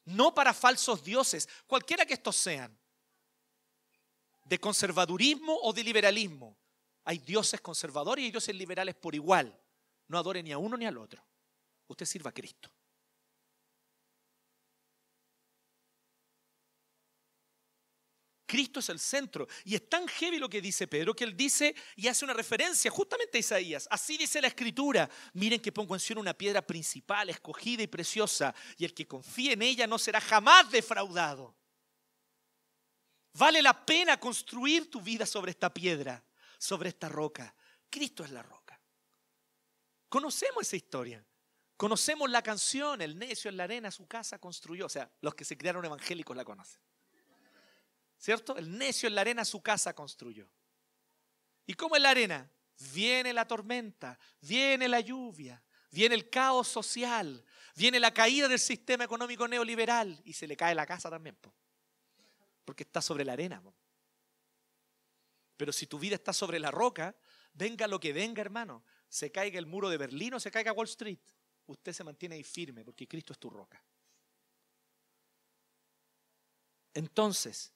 [SPEAKER 1] no para falsos dioses, cualquiera que estos sean, de conservadurismo o de liberalismo. Hay dioses conservadores y hay dioses liberales por igual. No adore ni a uno ni al otro. Usted sirva a Cristo. Cristo es el centro. Y es tan heavy lo que dice Pedro que él dice y hace una referencia justamente a Isaías. Así dice la escritura. Miren que pongo en sí una piedra principal, escogida y preciosa. Y el que confíe en ella no será jamás defraudado. Vale la pena construir tu vida sobre esta piedra sobre esta roca. Cristo es la roca. Conocemos esa historia. Conocemos la canción, el necio en la arena su casa construyó. O sea, los que se criaron evangélicos la conocen. ¿Cierto? El necio en la arena su casa construyó. ¿Y cómo es la arena? Viene la tormenta, viene la lluvia, viene el caos social, viene la caída del sistema económico neoliberal y se le cae la casa también. Porque está sobre la arena. Pero si tu vida está sobre la roca, venga lo que venga, hermano, se caiga el muro de Berlín o se caiga Wall Street, usted se mantiene ahí firme porque Cristo es tu roca. Entonces,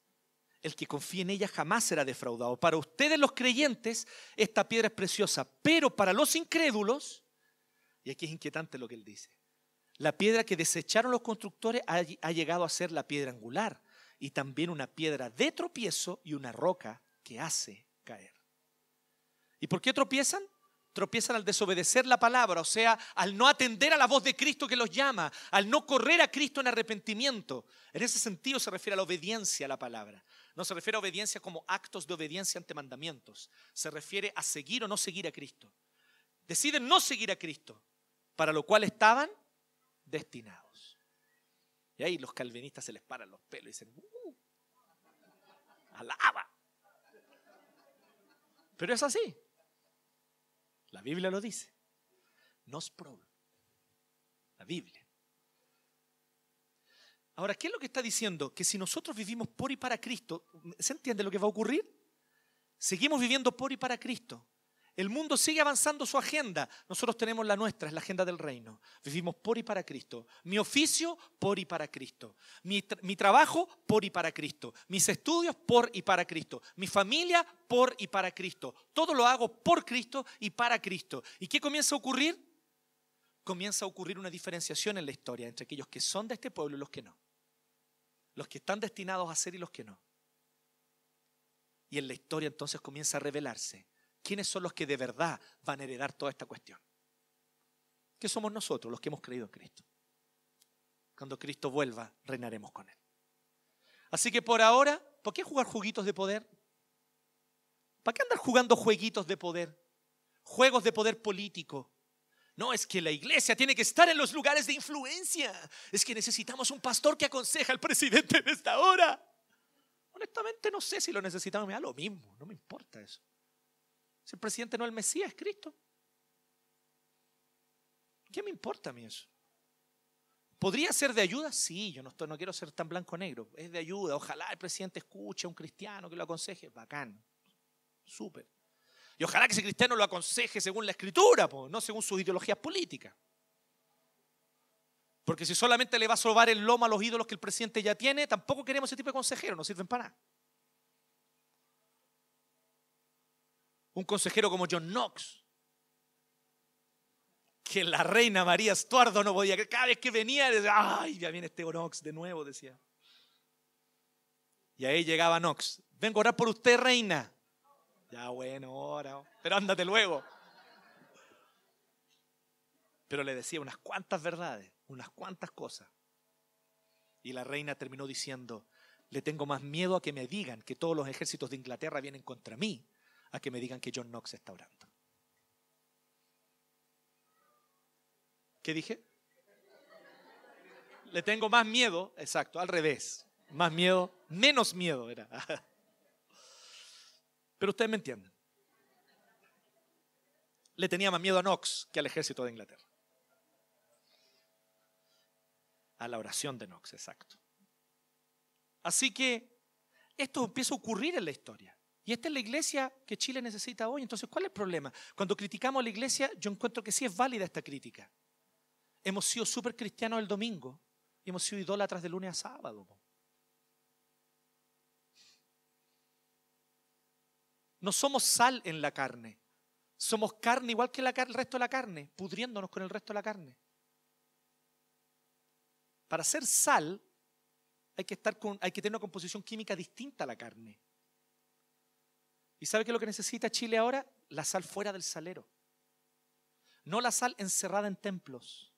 [SPEAKER 1] el que confíe en ella jamás será defraudado. Para ustedes los creyentes, esta piedra es preciosa, pero para los incrédulos, y aquí es inquietante lo que él dice, la piedra que desecharon los constructores ha, ha llegado a ser la piedra angular y también una piedra de tropiezo y una roca que hace caer. ¿Y por qué tropiezan? Tropiezan al desobedecer la palabra, o sea, al no atender a la voz de Cristo que los llama, al no correr a Cristo en arrepentimiento. En ese sentido se refiere a la obediencia a la palabra. No se refiere a obediencia como actos de obediencia ante mandamientos. Se refiere a seguir o no seguir a Cristo. Deciden no seguir a Cristo, para lo cual estaban destinados. Y ahí los calvinistas se les paran los pelos y dicen, uh, alaba. Pero es así. La Biblia lo dice. No es problem. La Biblia. Ahora, ¿qué es lo que está diciendo? Que si nosotros vivimos por y para Cristo, ¿se entiende lo que va a ocurrir? Seguimos viviendo por y para Cristo. El mundo sigue avanzando su agenda. Nosotros tenemos la nuestra, es la agenda del reino. Vivimos por y para Cristo. Mi oficio, por y para Cristo. Mi, tra- mi trabajo, por y para Cristo. Mis estudios, por y para Cristo. Mi familia, por y para Cristo. Todo lo hago por Cristo y para Cristo. ¿Y qué comienza a ocurrir? Comienza a ocurrir una diferenciación en la historia entre aquellos que son de este pueblo y los que no. Los que están destinados a ser y los que no. Y en la historia entonces comienza a revelarse quiénes son los que de verdad van a heredar toda esta cuestión. ¿Qué somos nosotros, los que hemos creído en Cristo? Cuando Cristo vuelva, reinaremos con Él. Así que por ahora, ¿por qué jugar juguitos de poder? ¿Para qué andar jugando jueguitos de poder? Juegos de poder político. No, es que la iglesia tiene que estar en los lugares de influencia. Es que necesitamos un pastor que aconseja al presidente en esta hora. Honestamente no sé si lo necesitamos, me da lo mismo, no me importa eso. Si el presidente no es el Mesías, es Cristo. ¿Qué me importa a mí eso? ¿Podría ser de ayuda? Sí, yo no, no quiero ser tan blanco-negro. Es de ayuda. Ojalá el presidente escuche a un cristiano que lo aconseje. Bacán. Súper. Y ojalá que ese cristiano lo aconseje según la escritura, po, no según sus ideologías políticas. Porque si solamente le va a sobar el lomo a los ídolos que el presidente ya tiene, tampoco queremos ese tipo de consejeros, no sirven para nada. Un consejero como John Knox, que la reina María Estuardo no podía, que cada vez que venía, decía, ay, ya viene este Knox de nuevo, decía. Y ahí llegaba Knox, vengo a orar por usted, reina. Ya bueno, ora, pero ándate luego. Pero le decía unas cuantas verdades, unas cuantas cosas. Y la reina terminó diciendo, le tengo más miedo a que me digan que todos los ejércitos de Inglaterra vienen contra mí, a que me digan que John Knox está orando. ¿Qué dije? Le tengo más miedo, exacto, al revés. Más miedo, menos miedo era. Pero ustedes me entienden. Le tenía más miedo a Knox que al ejército de Inglaterra. A la oración de Knox, exacto. Así que esto empieza a ocurrir en la historia. Y esta es la iglesia que Chile necesita hoy. Entonces, ¿cuál es el problema? Cuando criticamos a la iglesia, yo encuentro que sí es válida esta crítica. Hemos sido súper cristianos el domingo y hemos sido idólatras de lunes a sábado. No somos sal en la carne. Somos carne igual que la el resto de la carne, pudriéndonos con el resto de la carne. Para ser sal hay que, hay que tener una composición química distinta a la carne. ¿Y sabe qué es lo que necesita Chile ahora? La sal fuera del salero. No la sal encerrada en templos.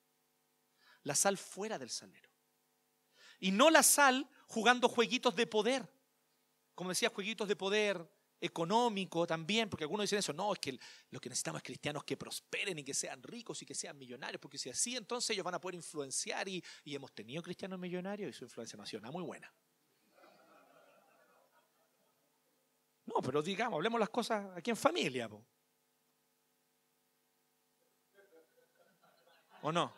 [SPEAKER 1] La sal fuera del salero. Y no la sal jugando jueguitos de poder. Como decía, jueguitos de poder económico también, porque algunos dicen eso, no, es que lo que necesitamos es cristianos que prosperen y que sean ricos y que sean millonarios, porque si así, entonces ellos van a poder influenciar y, hemos tenido cristianos millonarios y su influencia nacional muy buena. No, pero digamos, hablemos las cosas aquí en familia. ¿O no?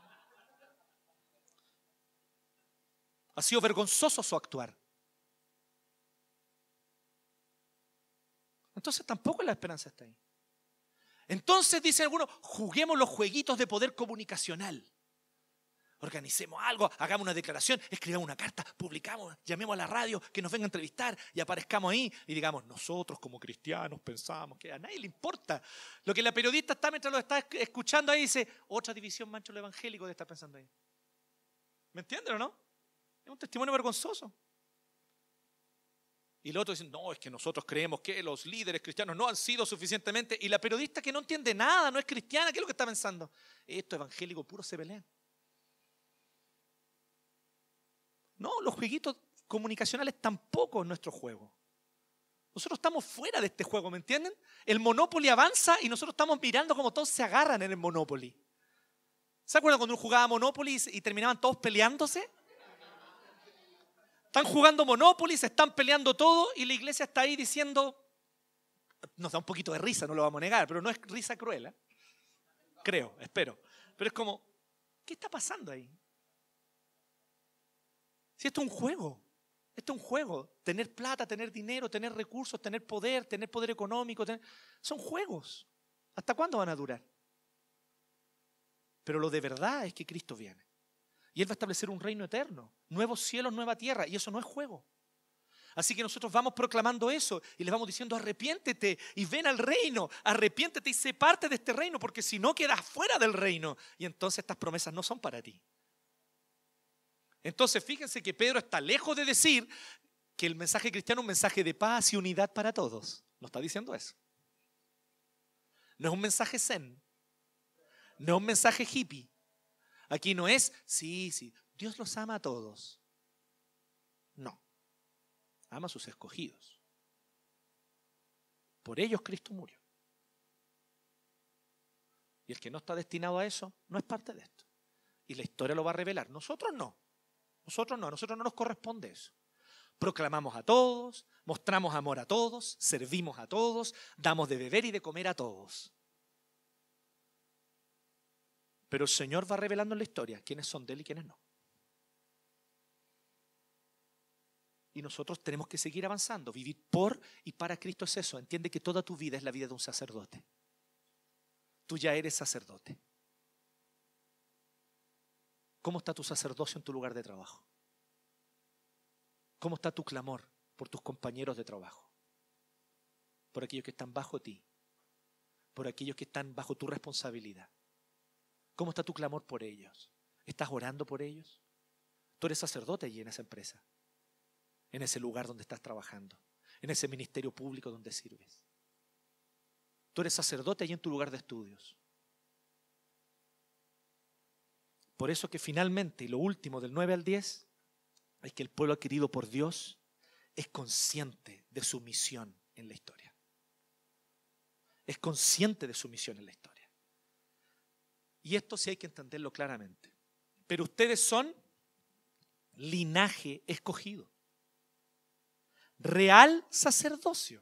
[SPEAKER 1] Ha sido vergonzoso su actuar. Entonces tampoco la esperanza está ahí. Entonces, dicen algunos, juguemos los jueguitos de poder comunicacional. Organicemos algo, hagamos una declaración, escribamos una carta, publicamos, llamemos a la radio, que nos venga a entrevistar y aparezcamos ahí y digamos, nosotros como cristianos pensamos que a nadie le importa. Lo que la periodista está mientras lo está esc- escuchando ahí dice, otra división mancho lo evangélico de estar pensando ahí. ¿Me entienden o no? Es un testimonio vergonzoso. Y los otros dicen, no, es que nosotros creemos que los líderes cristianos no han sido suficientemente. Y la periodista que no entiende nada, no es cristiana, ¿qué es lo que está pensando? Esto evangélico puro se pelean. No, los jueguitos comunicacionales tampoco es nuestro juego. Nosotros estamos fuera de este juego, ¿me entienden? El Monopoly avanza y nosotros estamos mirando cómo todos se agarran en el Monopoly. ¿Se acuerdan cuando uno jugaba Monopoly y terminaban todos peleándose? Están jugando Monopoly, se están peleando todo y la iglesia está ahí diciendo, nos da un poquito de risa, no lo vamos a negar, pero no es risa cruel, ¿eh? creo, espero. Pero es como, ¿qué está pasando ahí? Si esto es un juego, esto es un juego. Tener plata, tener dinero, tener recursos, tener poder, tener poder económico, son juegos. ¿Hasta cuándo van a durar? Pero lo de verdad es que Cristo viene. Y Él va a establecer un reino eterno, nuevos cielos, nueva tierra, y eso no es juego. Así que nosotros vamos proclamando eso y les vamos diciendo arrepiéntete y ven al reino, arrepiéntete y sé parte de este reino, porque si no quedas fuera del reino y entonces estas promesas no son para ti. Entonces fíjense que Pedro está lejos de decir que el mensaje cristiano es un mensaje de paz y unidad para todos. No está diciendo eso. No es un mensaje zen. No es un mensaje hippie. Aquí no es, sí, sí, Dios los ama a todos. No. Ama a sus escogidos. Por ellos Cristo murió. Y el que no está destinado a eso no es parte de esto. Y la historia lo va a revelar. Nosotros no. Nosotros no. A nosotros no nos corresponde eso. Proclamamos a todos, mostramos amor a todos, servimos a todos, damos de beber y de comer a todos. Pero el Señor va revelando en la historia quiénes son de Él y quiénes no. Y nosotros tenemos que seguir avanzando. Vivir por y para Cristo es eso. Entiende que toda tu vida es la vida de un sacerdote. Tú ya eres sacerdote. ¿Cómo está tu sacerdocio en tu lugar de trabajo? ¿Cómo está tu clamor por tus compañeros de trabajo? Por aquellos que están bajo ti. Por aquellos que están bajo tu responsabilidad. ¿Cómo está tu clamor por ellos? ¿Estás orando por ellos? Tú eres sacerdote allí en esa empresa, en ese lugar donde estás trabajando, en ese ministerio público donde sirves. Tú eres sacerdote allí en tu lugar de estudios. Por eso que finalmente, y lo último del 9 al 10, es que el pueblo adquirido por Dios es consciente de su misión en la historia. Es consciente de su misión en la historia. Y esto sí hay que entenderlo claramente. Pero ustedes son linaje escogido. Real sacerdocio.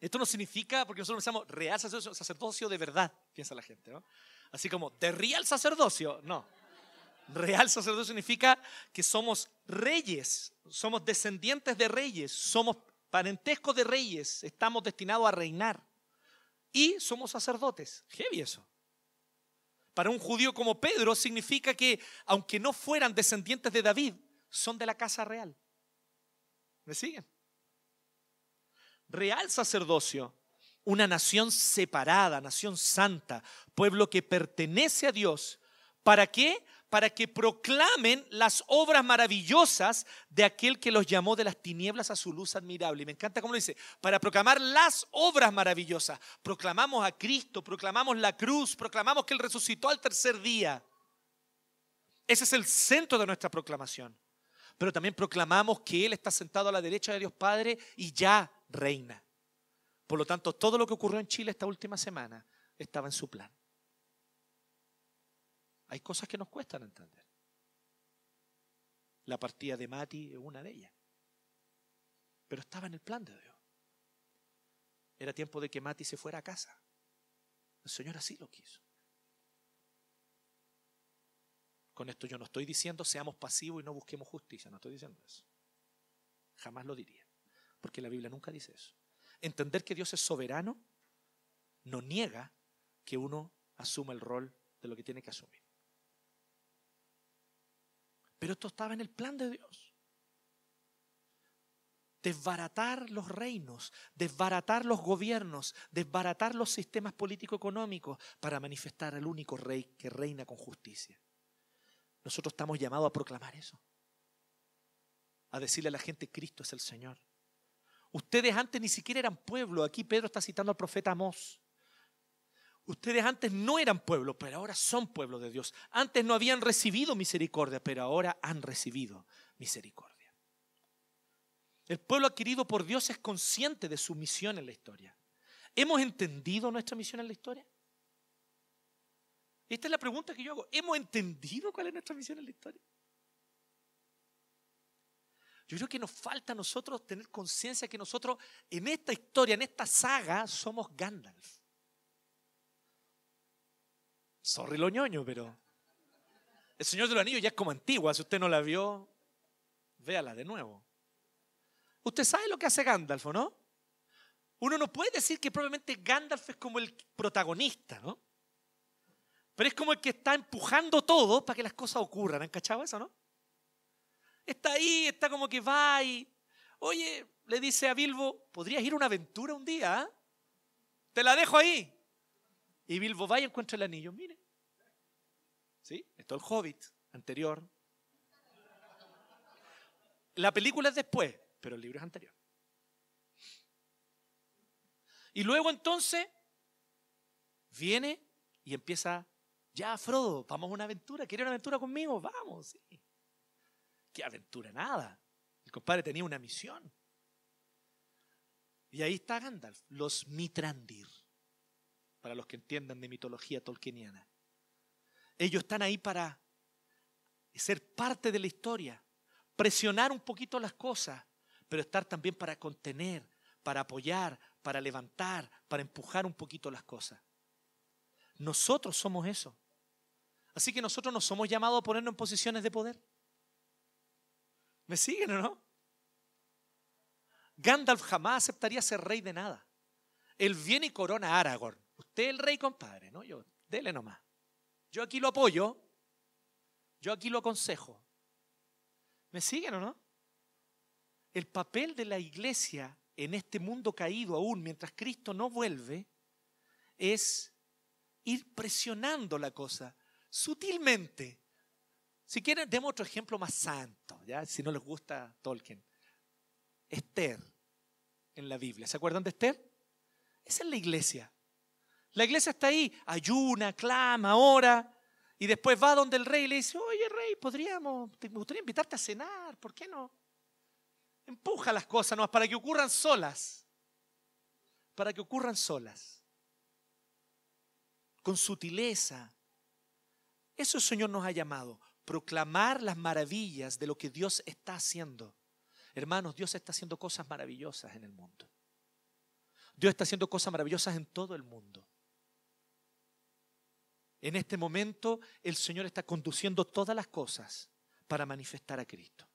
[SPEAKER 1] Esto no significa, porque nosotros pensamos real sacerdocio, sacerdocio de verdad, piensa la gente, ¿no? Así como de real sacerdocio, no. Real sacerdocio significa que somos reyes, somos descendientes de reyes, somos parentescos de reyes, estamos destinados a reinar. Y somos sacerdotes. Heavy eso. Para un judío como Pedro significa que aunque no fueran descendientes de David, son de la casa real. ¿Me siguen? Real sacerdocio, una nación separada, nación santa, pueblo que pertenece a Dios. ¿Para qué? Para que proclamen las obras maravillosas de aquel que los llamó de las tinieblas a su luz admirable. Y me encanta cómo dice, para proclamar las obras maravillosas. Proclamamos a Cristo, proclamamos la cruz, proclamamos que Él resucitó al tercer día. Ese es el centro de nuestra proclamación. Pero también proclamamos que Él está sentado a la derecha de Dios Padre y ya reina. Por lo tanto, todo lo que ocurrió en Chile esta última semana estaba en su plan. Hay cosas que nos cuestan entender. La partida de Mati es una de ellas. Pero estaba en el plan de Dios. Era tiempo de que Mati se fuera a casa. El Señor así lo quiso. Con esto yo no estoy diciendo seamos pasivos y no busquemos justicia, no estoy diciendo eso. Jamás lo diría, porque la Biblia nunca dice eso. Entender que Dios es soberano no niega que uno asuma el rol de lo que tiene que asumir. Pero esto estaba en el plan de Dios. Desbaratar los reinos, desbaratar los gobiernos, desbaratar los sistemas político-económicos para manifestar al único rey que reina con justicia. Nosotros estamos llamados a proclamar eso. A decirle a la gente, Cristo es el Señor. Ustedes antes ni siquiera eran pueblo. Aquí Pedro está citando al profeta Amós. Ustedes antes no eran pueblo, pero ahora son pueblo de Dios. Antes no habían recibido misericordia, pero ahora han recibido misericordia. El pueblo adquirido por Dios es consciente de su misión en la historia. ¿Hemos entendido nuestra misión en la historia? Esta es la pregunta que yo hago. ¿Hemos entendido cuál es nuestra misión en la historia? Yo creo que nos falta a nosotros tener conciencia que nosotros en esta historia, en esta saga, somos Gandalf. Sorry lo ñoño, pero. El Señor de los Anillos ya es como antigua. Si usted no la vio, véala de nuevo. Usted sabe lo que hace Gandalf, ¿no? Uno no puede decir que probablemente Gandalf es como el protagonista, ¿no? Pero es como el que está empujando todo para que las cosas ocurran. ¿Han cachado eso, no? Está ahí, está como que va y. Oye, le dice a Bilbo, ¿podrías ir a una aventura un día? ah? Te la dejo ahí. Y Bilbo va y encuentra el anillo. Mire. El Hobbit anterior. La película es después, pero el libro es anterior. Y luego entonces viene y empieza, ya Frodo, vamos a una aventura, ¿quiere una aventura conmigo? Vamos, sí. ¿Qué aventura? Nada. El compadre tenía una misión. Y ahí está Gandalf, los Mitrandir, para los que entiendan de mitología tolkieniana. Ellos están ahí para ser parte de la historia, presionar un poquito las cosas, pero estar también para contener, para apoyar, para levantar, para empujar un poquito las cosas. Nosotros somos eso. Así que nosotros no somos llamados a ponernos en posiciones de poder. ¿Me siguen o no? Gandalf jamás aceptaría ser rey de nada. Él viene y corona a Aragorn. Usted es el rey, compadre, ¿no? Yo, dele nomás. Yo aquí lo apoyo. Yo aquí lo aconsejo. ¿Me siguen o no? El papel de la iglesia en este mundo caído aún, mientras Cristo no vuelve, es ir presionando la cosa sutilmente. Si quieren, demos otro ejemplo más santo, ¿ya? si no les gusta Tolkien. Esther en la Biblia. ¿Se acuerdan de Esther? Esa es la iglesia. La iglesia está ahí, ayuna, clama, ora, y después va donde el rey y le dice, oye rey, podríamos, te- gustaría invitarte a cenar, ¿por qué no? Empuja las cosas no para que ocurran solas. Para que ocurran solas. Con sutileza. Eso el Señor nos ha llamado. Proclamar las maravillas de lo que Dios está haciendo. Hermanos, Dios está haciendo cosas maravillosas en el mundo. Dios está haciendo cosas maravillosas en todo el mundo. En este momento el Señor está conduciendo todas las cosas para manifestar a Cristo.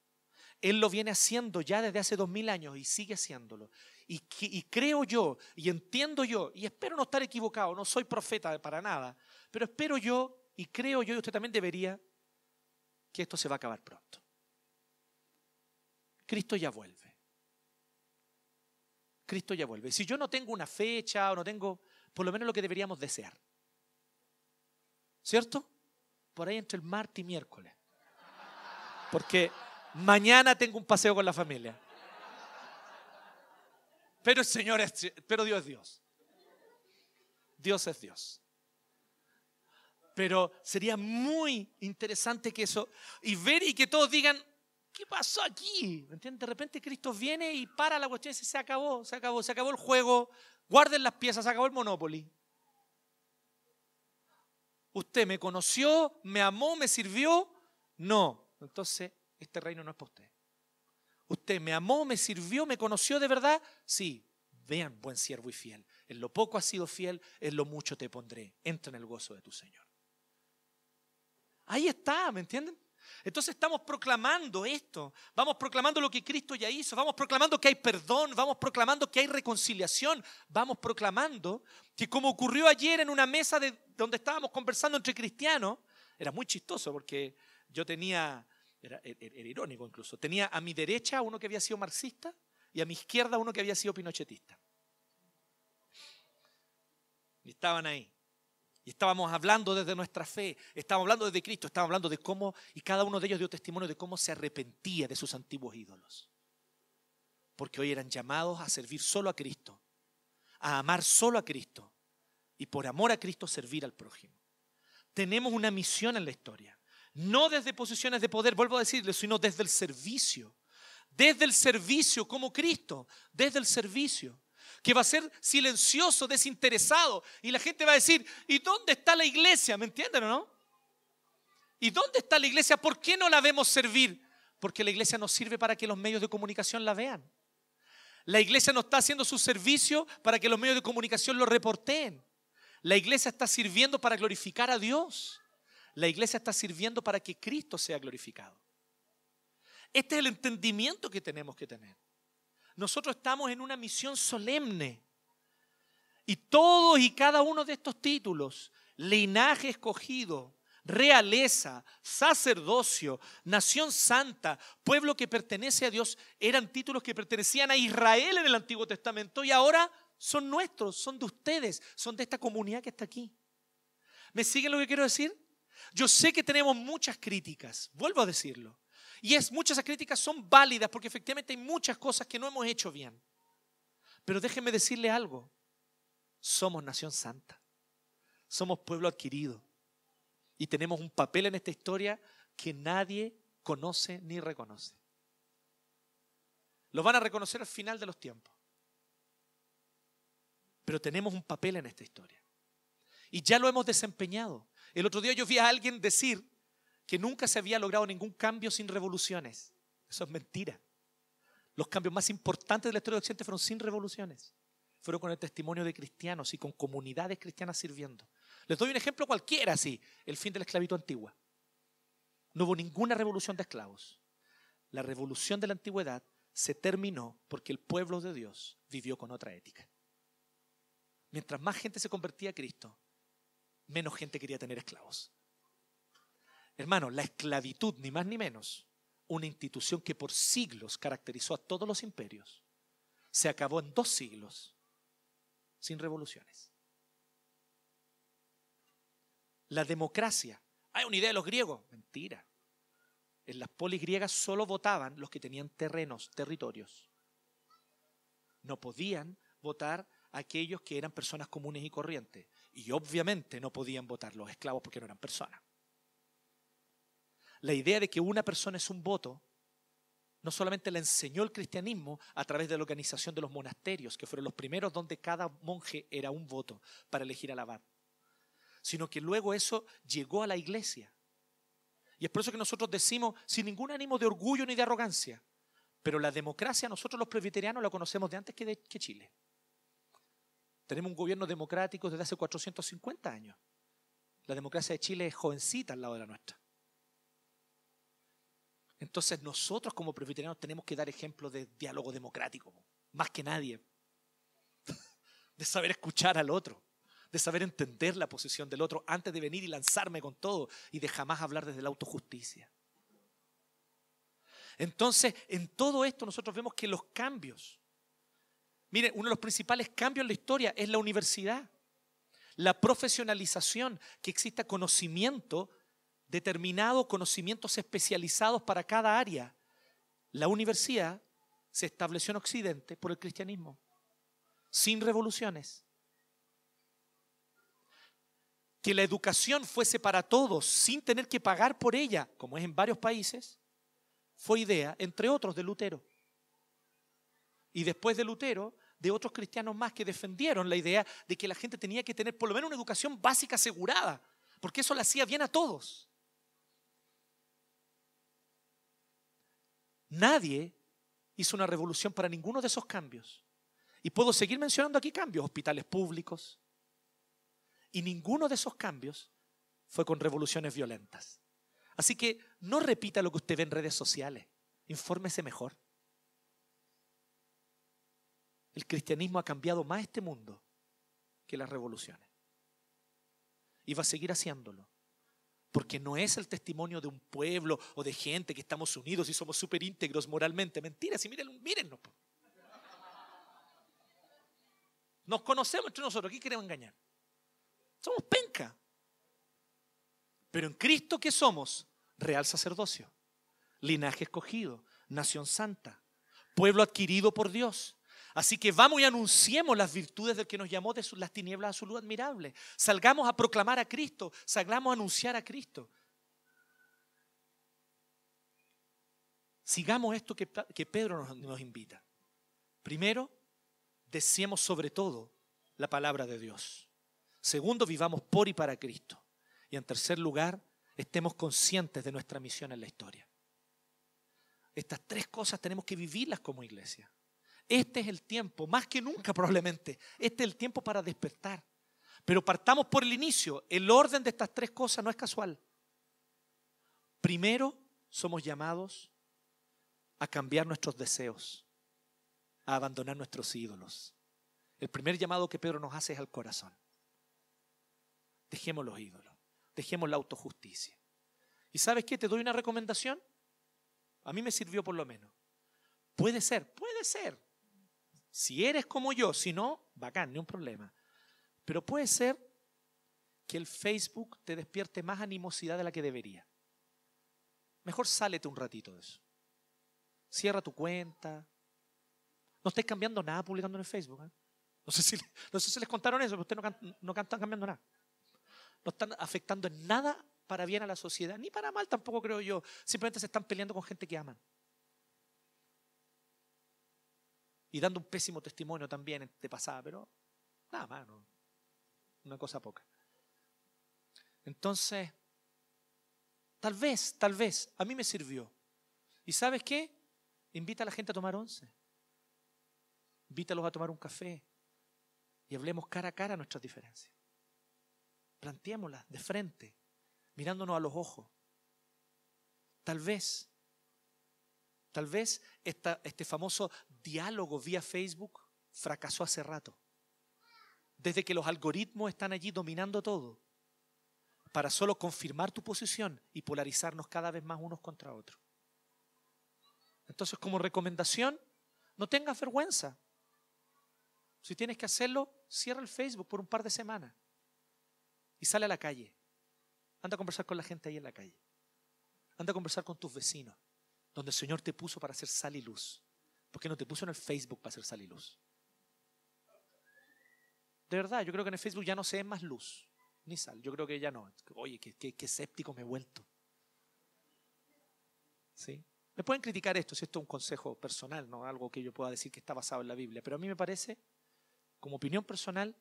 [SPEAKER 1] Él lo viene haciendo ya desde hace dos mil años y sigue haciéndolo. Y, creo yo, y entiendo yo, y espero no estar equivocado, no soy profeta para nada, pero espero yo, y creo yo, y usted también debería, que esto se va a acabar pronto. Cristo ya vuelve. Cristo ya vuelve. Si yo no tengo una fecha o no tengo, por lo menos lo que deberíamos desear. ¿Cierto? Por ahí entre el martes y miércoles. Porque mañana tengo un paseo con la familia. Pero el pero Dios es Dios. Dios es Dios. Pero sería muy interesante que eso, y ver y que todos digan, ¿qué pasó aquí? ¿Me entiendes? De repente Cristo viene y para la cuestión y dice, se acabó, se acabó, se acabó el juego, guarden las piezas, se acabó el Monopoly. Usted me conoció, me amó, me sirvió. No, entonces este reino no es para usted. Usted me amó, me sirvió, me conoció de verdad. Sí, vean, buen siervo y fiel. En lo poco has sido fiel, en lo mucho te pondré. Entra en el gozo de tu Señor. Ahí está, ¿me entienden? Entonces estamos proclamando esto, vamos proclamando lo que Cristo ya hizo, vamos proclamando que hay perdón, vamos proclamando que hay reconciliación, vamos proclamando que como ocurrió ayer en una mesa de, donde estábamos conversando entre cristianos, era muy chistoso porque yo tenía, era, era- era irónico incluso, tenía a mi derecha uno que había sido marxista y a mi izquierda uno que había sido pinochetista. Estaban ahí. Estábamos hablando desde nuestra fe, estábamos hablando desde Cristo, estábamos hablando de cómo, y cada uno de ellos dio testimonio de cómo se arrepentía de sus antiguos ídolos. Porque hoy eran llamados a servir solo a Cristo, a amar solo a Cristo y por amor a Cristo servir al prójimo. Tenemos una misión en la historia, no desde posiciones de poder, vuelvo a decirles, sino desde el servicio. Desde el servicio como Cristo, desde el servicio que va a ser silencioso, desinteresado. Y la gente va a decir, ¿y dónde está la iglesia? ¿Me entienden o no? ¿Y dónde está la iglesia? ¿Por qué no la vemos servir? Porque la iglesia no sirve para que los medios de comunicación la vean. La iglesia no está haciendo su servicio para que los medios de comunicación lo reporteen. La iglesia está sirviendo para glorificar a Dios. La iglesia está sirviendo para que Cristo sea glorificado. Este es el entendimiento que tenemos que tener. Nosotros estamos en una misión solemne. Y todos y cada uno de estos títulos, linaje escogido, realeza, sacerdocio, nación santa, pueblo que pertenece a Dios, eran títulos que pertenecían a Israel en el Antiguo Testamento y ahora son nuestros, son de ustedes, son de esta comunidad que está aquí. ¿Me siguen lo que quiero decir? Yo sé que tenemos muchas críticas, vuelvo a decirlo. Y es, muchas de esas críticas son válidas porque efectivamente hay muchas cosas que no hemos hecho bien. Pero déjenme decirle algo. Somos nación santa. Somos pueblo adquirido. Y tenemos un papel en esta historia que nadie conoce ni reconoce. Lo van a reconocer al final de los tiempos. Pero tenemos un papel en esta historia. Y ya lo hemos desempeñado. El otro día yo vi a alguien decir que nunca se había logrado ningún cambio sin revoluciones. Eso es mentira. Los cambios más importantes de la historia de Occidente fueron sin revoluciones. Fueron con el testimonio de cristianos y con comunidades cristianas sirviendo. Les doy un ejemplo cualquiera así. El fin de la esclavitud antigua. No hubo ninguna revolución de esclavos. La revolución de la antigüedad se terminó porque el pueblo de Dios vivió con otra ética. Mientras más gente se convertía a Cristo, menos gente quería tener esclavos. Hermano, la esclavitud, ni más ni menos, una institución que por siglos caracterizó a todos los imperios, se acabó en dos siglos sin revoluciones. La democracia. Hay una idea de los griegos. Mentira. En las polis griegas solo votaban los que tenían terrenos, territorios. No podían votar aquellos que eran personas comunes y corrientes. Y obviamente no podían votar los esclavos porque no eran personas. La idea de que una persona es un voto no solamente la enseñó el cristianismo a través de la organización de los monasterios, que fueron los primeros donde cada monje era un voto para elegir al abad, sino que luego eso llegó a la iglesia. Y es por eso que nosotros decimos, sin ningún ánimo de orgullo ni de arrogancia, pero la democracia nosotros los presbiterianos la conocemos de antes que, de, que Chile. Tenemos un gobierno democrático desde hace 450 años. La democracia de Chile es jovencita al lado de la nuestra. Entonces nosotros como presbiterianos tenemos que dar ejemplo de diálogo democrático, más que nadie. De saber escuchar al otro, de saber entender la posición del otro antes de venir y lanzarme con todo y de jamás hablar desde la autojusticia. Entonces, en todo esto nosotros vemos que los cambios Miren, uno de los principales cambios en la historia es la universidad. La profesionalización, que exista conocimiento determinado, conocimientos especializados para cada área. La universidad se estableció en Occidente por el cristianismo, sin revoluciones. Que la educación fuese para todos, sin tener que pagar por ella, como es en varios países, fue idea, entre otros, de Lutero. Y después de Lutero, de otros cristianos más que defendieron la idea de que la gente tenía que tener por lo menos una educación básica asegurada, porque eso le hacía bien a todos. Nadie hizo una revolución para ninguno de esos cambios. Y puedo seguir mencionando aquí cambios, hospitales públicos. Y ninguno de esos cambios fue con revoluciones violentas. Así que no repita lo que usted ve en redes sociales. Infórmese mejor. El cristianismo ha cambiado más este mundo que las revoluciones. Y va a seguir haciéndolo. Porque no es el testimonio de un pueblo o de gente que estamos unidos y somos súper íntegros moralmente. Mentiras, y miren, mírennos. Nos conocemos entre nosotros. ¿Qué queremos engañar? Somos penca. Pero en Cristo, ¿qué somos? Real sacerdocio, linaje escogido, nación santa, pueblo adquirido por Dios, Así que vamos y anunciemos las virtudes del que nos llamó de las tinieblas a su luz admirable. Salgamos a proclamar a Cristo, salgamos a anunciar a Cristo. Sigamos esto que, Pedro nos, nos invita. Primero, deseemos sobre todo la palabra de Dios. Segundo, vivamos por y para Cristo. Y en tercer lugar, estemos conscientes de nuestra misión en la historia. Estas tres cosas tenemos que vivirlas como iglesia. Este es el tiempo, más que nunca probablemente, este es el tiempo para despertar. Pero partamos por el inicio. El orden de estas tres cosas no es casual. Primero, somos llamados a cambiar nuestros deseos, a abandonar nuestros ídolos El primer llamado que Pedro nos hace es al corazón. Dejemos los ídolos, dejemos la autojusticia. ¿Y sabes qué? Te doy una recomendación. A mí me sirvió por lo menos. Puede ser, puede ser. Si eres como yo, si no, bacán, ni un problema. Pero puede ser que el Facebook te despierte más animosidad de la que debería. Mejor sálete un ratito de eso. Cierra tu cuenta. No estés cambiando nada publicando en el Facebook. ¿eh? No, sé si, no sé si les contaron eso, pero ustedes no, no están cambiando nada. No están afectando en nada para bien a la sociedad, ni para mal tampoco creo yo. Simplemente se están peleando con gente que aman. Y dando un pésimo testimonio también de pasada, pero nada más, una cosa poca. Entonces, tal vez, tal vez, a mí me sirvió. ¿Y sabes qué? Invita a la gente a tomar once. Invítalos a tomar un café y hablemos cara a cara nuestras diferencias. Planteémoslas de frente, mirándonos a los ojos. Tal vez, tal vez este famoso diálogo vía Facebook fracasó hace rato. Desde que los algoritmos están allí dominando todo, para solo confirmar tu posición y polarizarnos cada vez más unos contra otros. Entonces, como recomendación, no tengas vergüenza. Si tienes que hacerlo, cierra el Facebook por un par de semanas y sale a la calle. Anda a conversar con la gente ahí en la calle. Anda a conversar con tus vecinos, donde el Señor te puso para hacer sal y luz. ¿Por qué no te puso en el Facebook para hacer sal y luz? De verdad, yo creo que en el Facebook ya no se ve más luz, ni sal. Yo creo que ya no. Oye, qué, qué, qué escéptico me he vuelto. ¿Sí? Me pueden criticar esto, si esto es un consejo personal, no algo que yo pueda decir que está basado en la Biblia, pero a mí me parece, como opinión personal,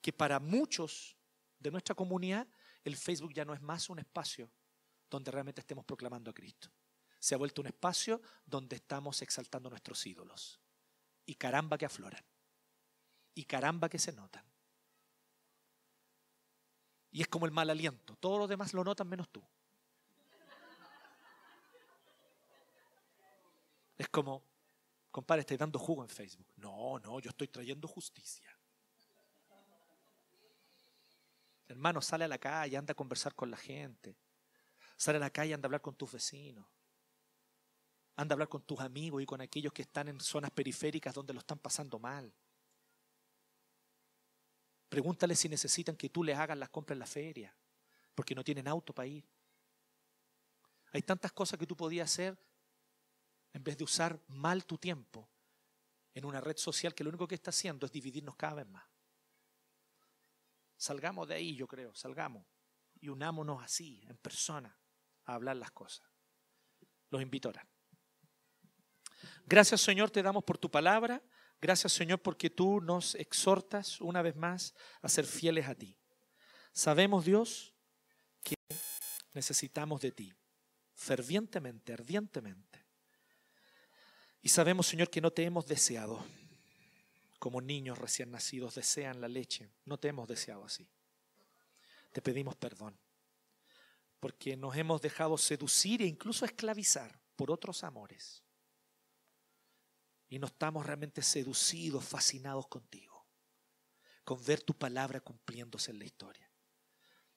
[SPEAKER 1] que para muchos de nuestra comunidad el Facebook ya no es más un espacio donde realmente estemos proclamando a Cristo. Se ha vuelto un espacio donde estamos exaltando nuestros ídolos. Y caramba que afloran. Y caramba que se notan. Y es como el mal aliento. Todos los demás lo notan menos tú. Es como, compadre, estoy dando jugo en Facebook. No, no, yo estoy trayendo justicia. Hermano, sale a la calle, anda a conversar con la gente. Sale a la calle, anda a hablar con tus vecinos. Anda a hablar con tus amigos y con aquellos que están en zonas periféricas donde lo están pasando mal. Pregúntale si necesitan que tú les hagas las compras en la feria, porque no tienen auto para ir. Hay tantas cosas que tú podías hacer en vez de usar mal tu tiempo en una red social que lo único que está haciendo es dividirnos cada vez más. Salgamos de ahí, yo creo, salgamos y unámonos así, en persona, a hablar las cosas. Los invito a. Gracias Señor, te damos por tu palabra. Gracias Señor porque tú nos exhortas una vez más a ser fieles a ti. Sabemos Dios que necesitamos de ti, fervientemente, ardientemente. Y sabemos Señor que no te hemos deseado como niños recién nacidos desean la leche. No te hemos deseado así. Te pedimos perdón porque nos hemos dejado seducir e incluso esclavizar por otros amores. Y no estamos realmente seducidos, fascinados contigo, con ver tu palabra cumpliéndose en la historia.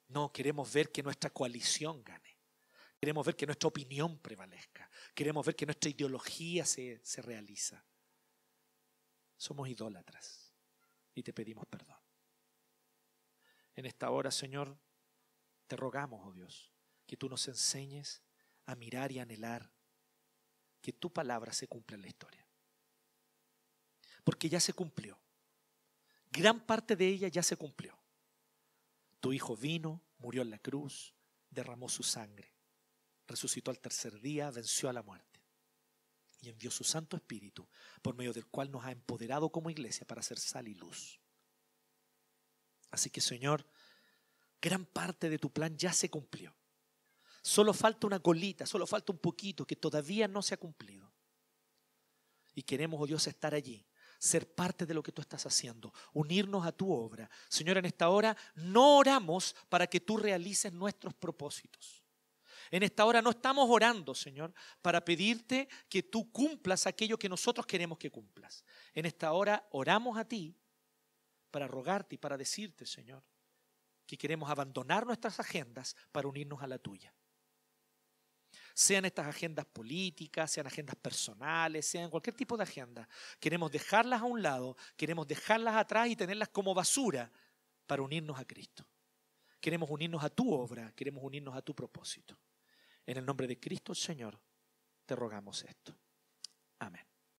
[SPEAKER 1] No, queremos ver que nuestra coalición gane. Queremos ver que nuestra opinión prevalezca. Queremos ver que nuestra ideología se, se realiza. Somos idólatras y te pedimos perdón. En esta hora, Señor, te rogamos, oh Dios, que tú nos enseñes a mirar y anhelar que tu palabra se cumpla en la historia. Porque ya se cumplió. Gran parte de ella ya se cumplió. Tu Hijo vino, murió en la cruz, derramó su sangre, resucitó al tercer día, venció a la muerte y envió su Santo Espíritu, por medio del cual nos ha empoderado como iglesia para hacer sal y luz. Así que, Señor, gran parte de tu plan ya se cumplió. Solo falta una colita, solo falta un poquito que todavía no se ha cumplido. Y queremos, oh Dios, estar allí, ser parte de lo que tú estás haciendo, unirnos a tu obra. Señor, en esta hora no oramos para que tú realices nuestros propósitos. En esta hora no estamos orando, Señor, para pedirte que tú cumplas aquello que nosotros queremos que cumplas. En esta hora oramos a ti para rogarte y para decirte, Señor, que queremos abandonar nuestras agendas para unirnos a la tuya. Sean estas agendas políticas, sean agendas personales, sean cualquier tipo de agenda. Queremos dejarlas a un lado, queremos dejarlas atrás y tenerlas como basura para unirnos a Cristo. Queremos unirnos a tu obra, queremos unirnos a tu propósito. En el nombre de Cristo, Señor, te rogamos esto. Amén.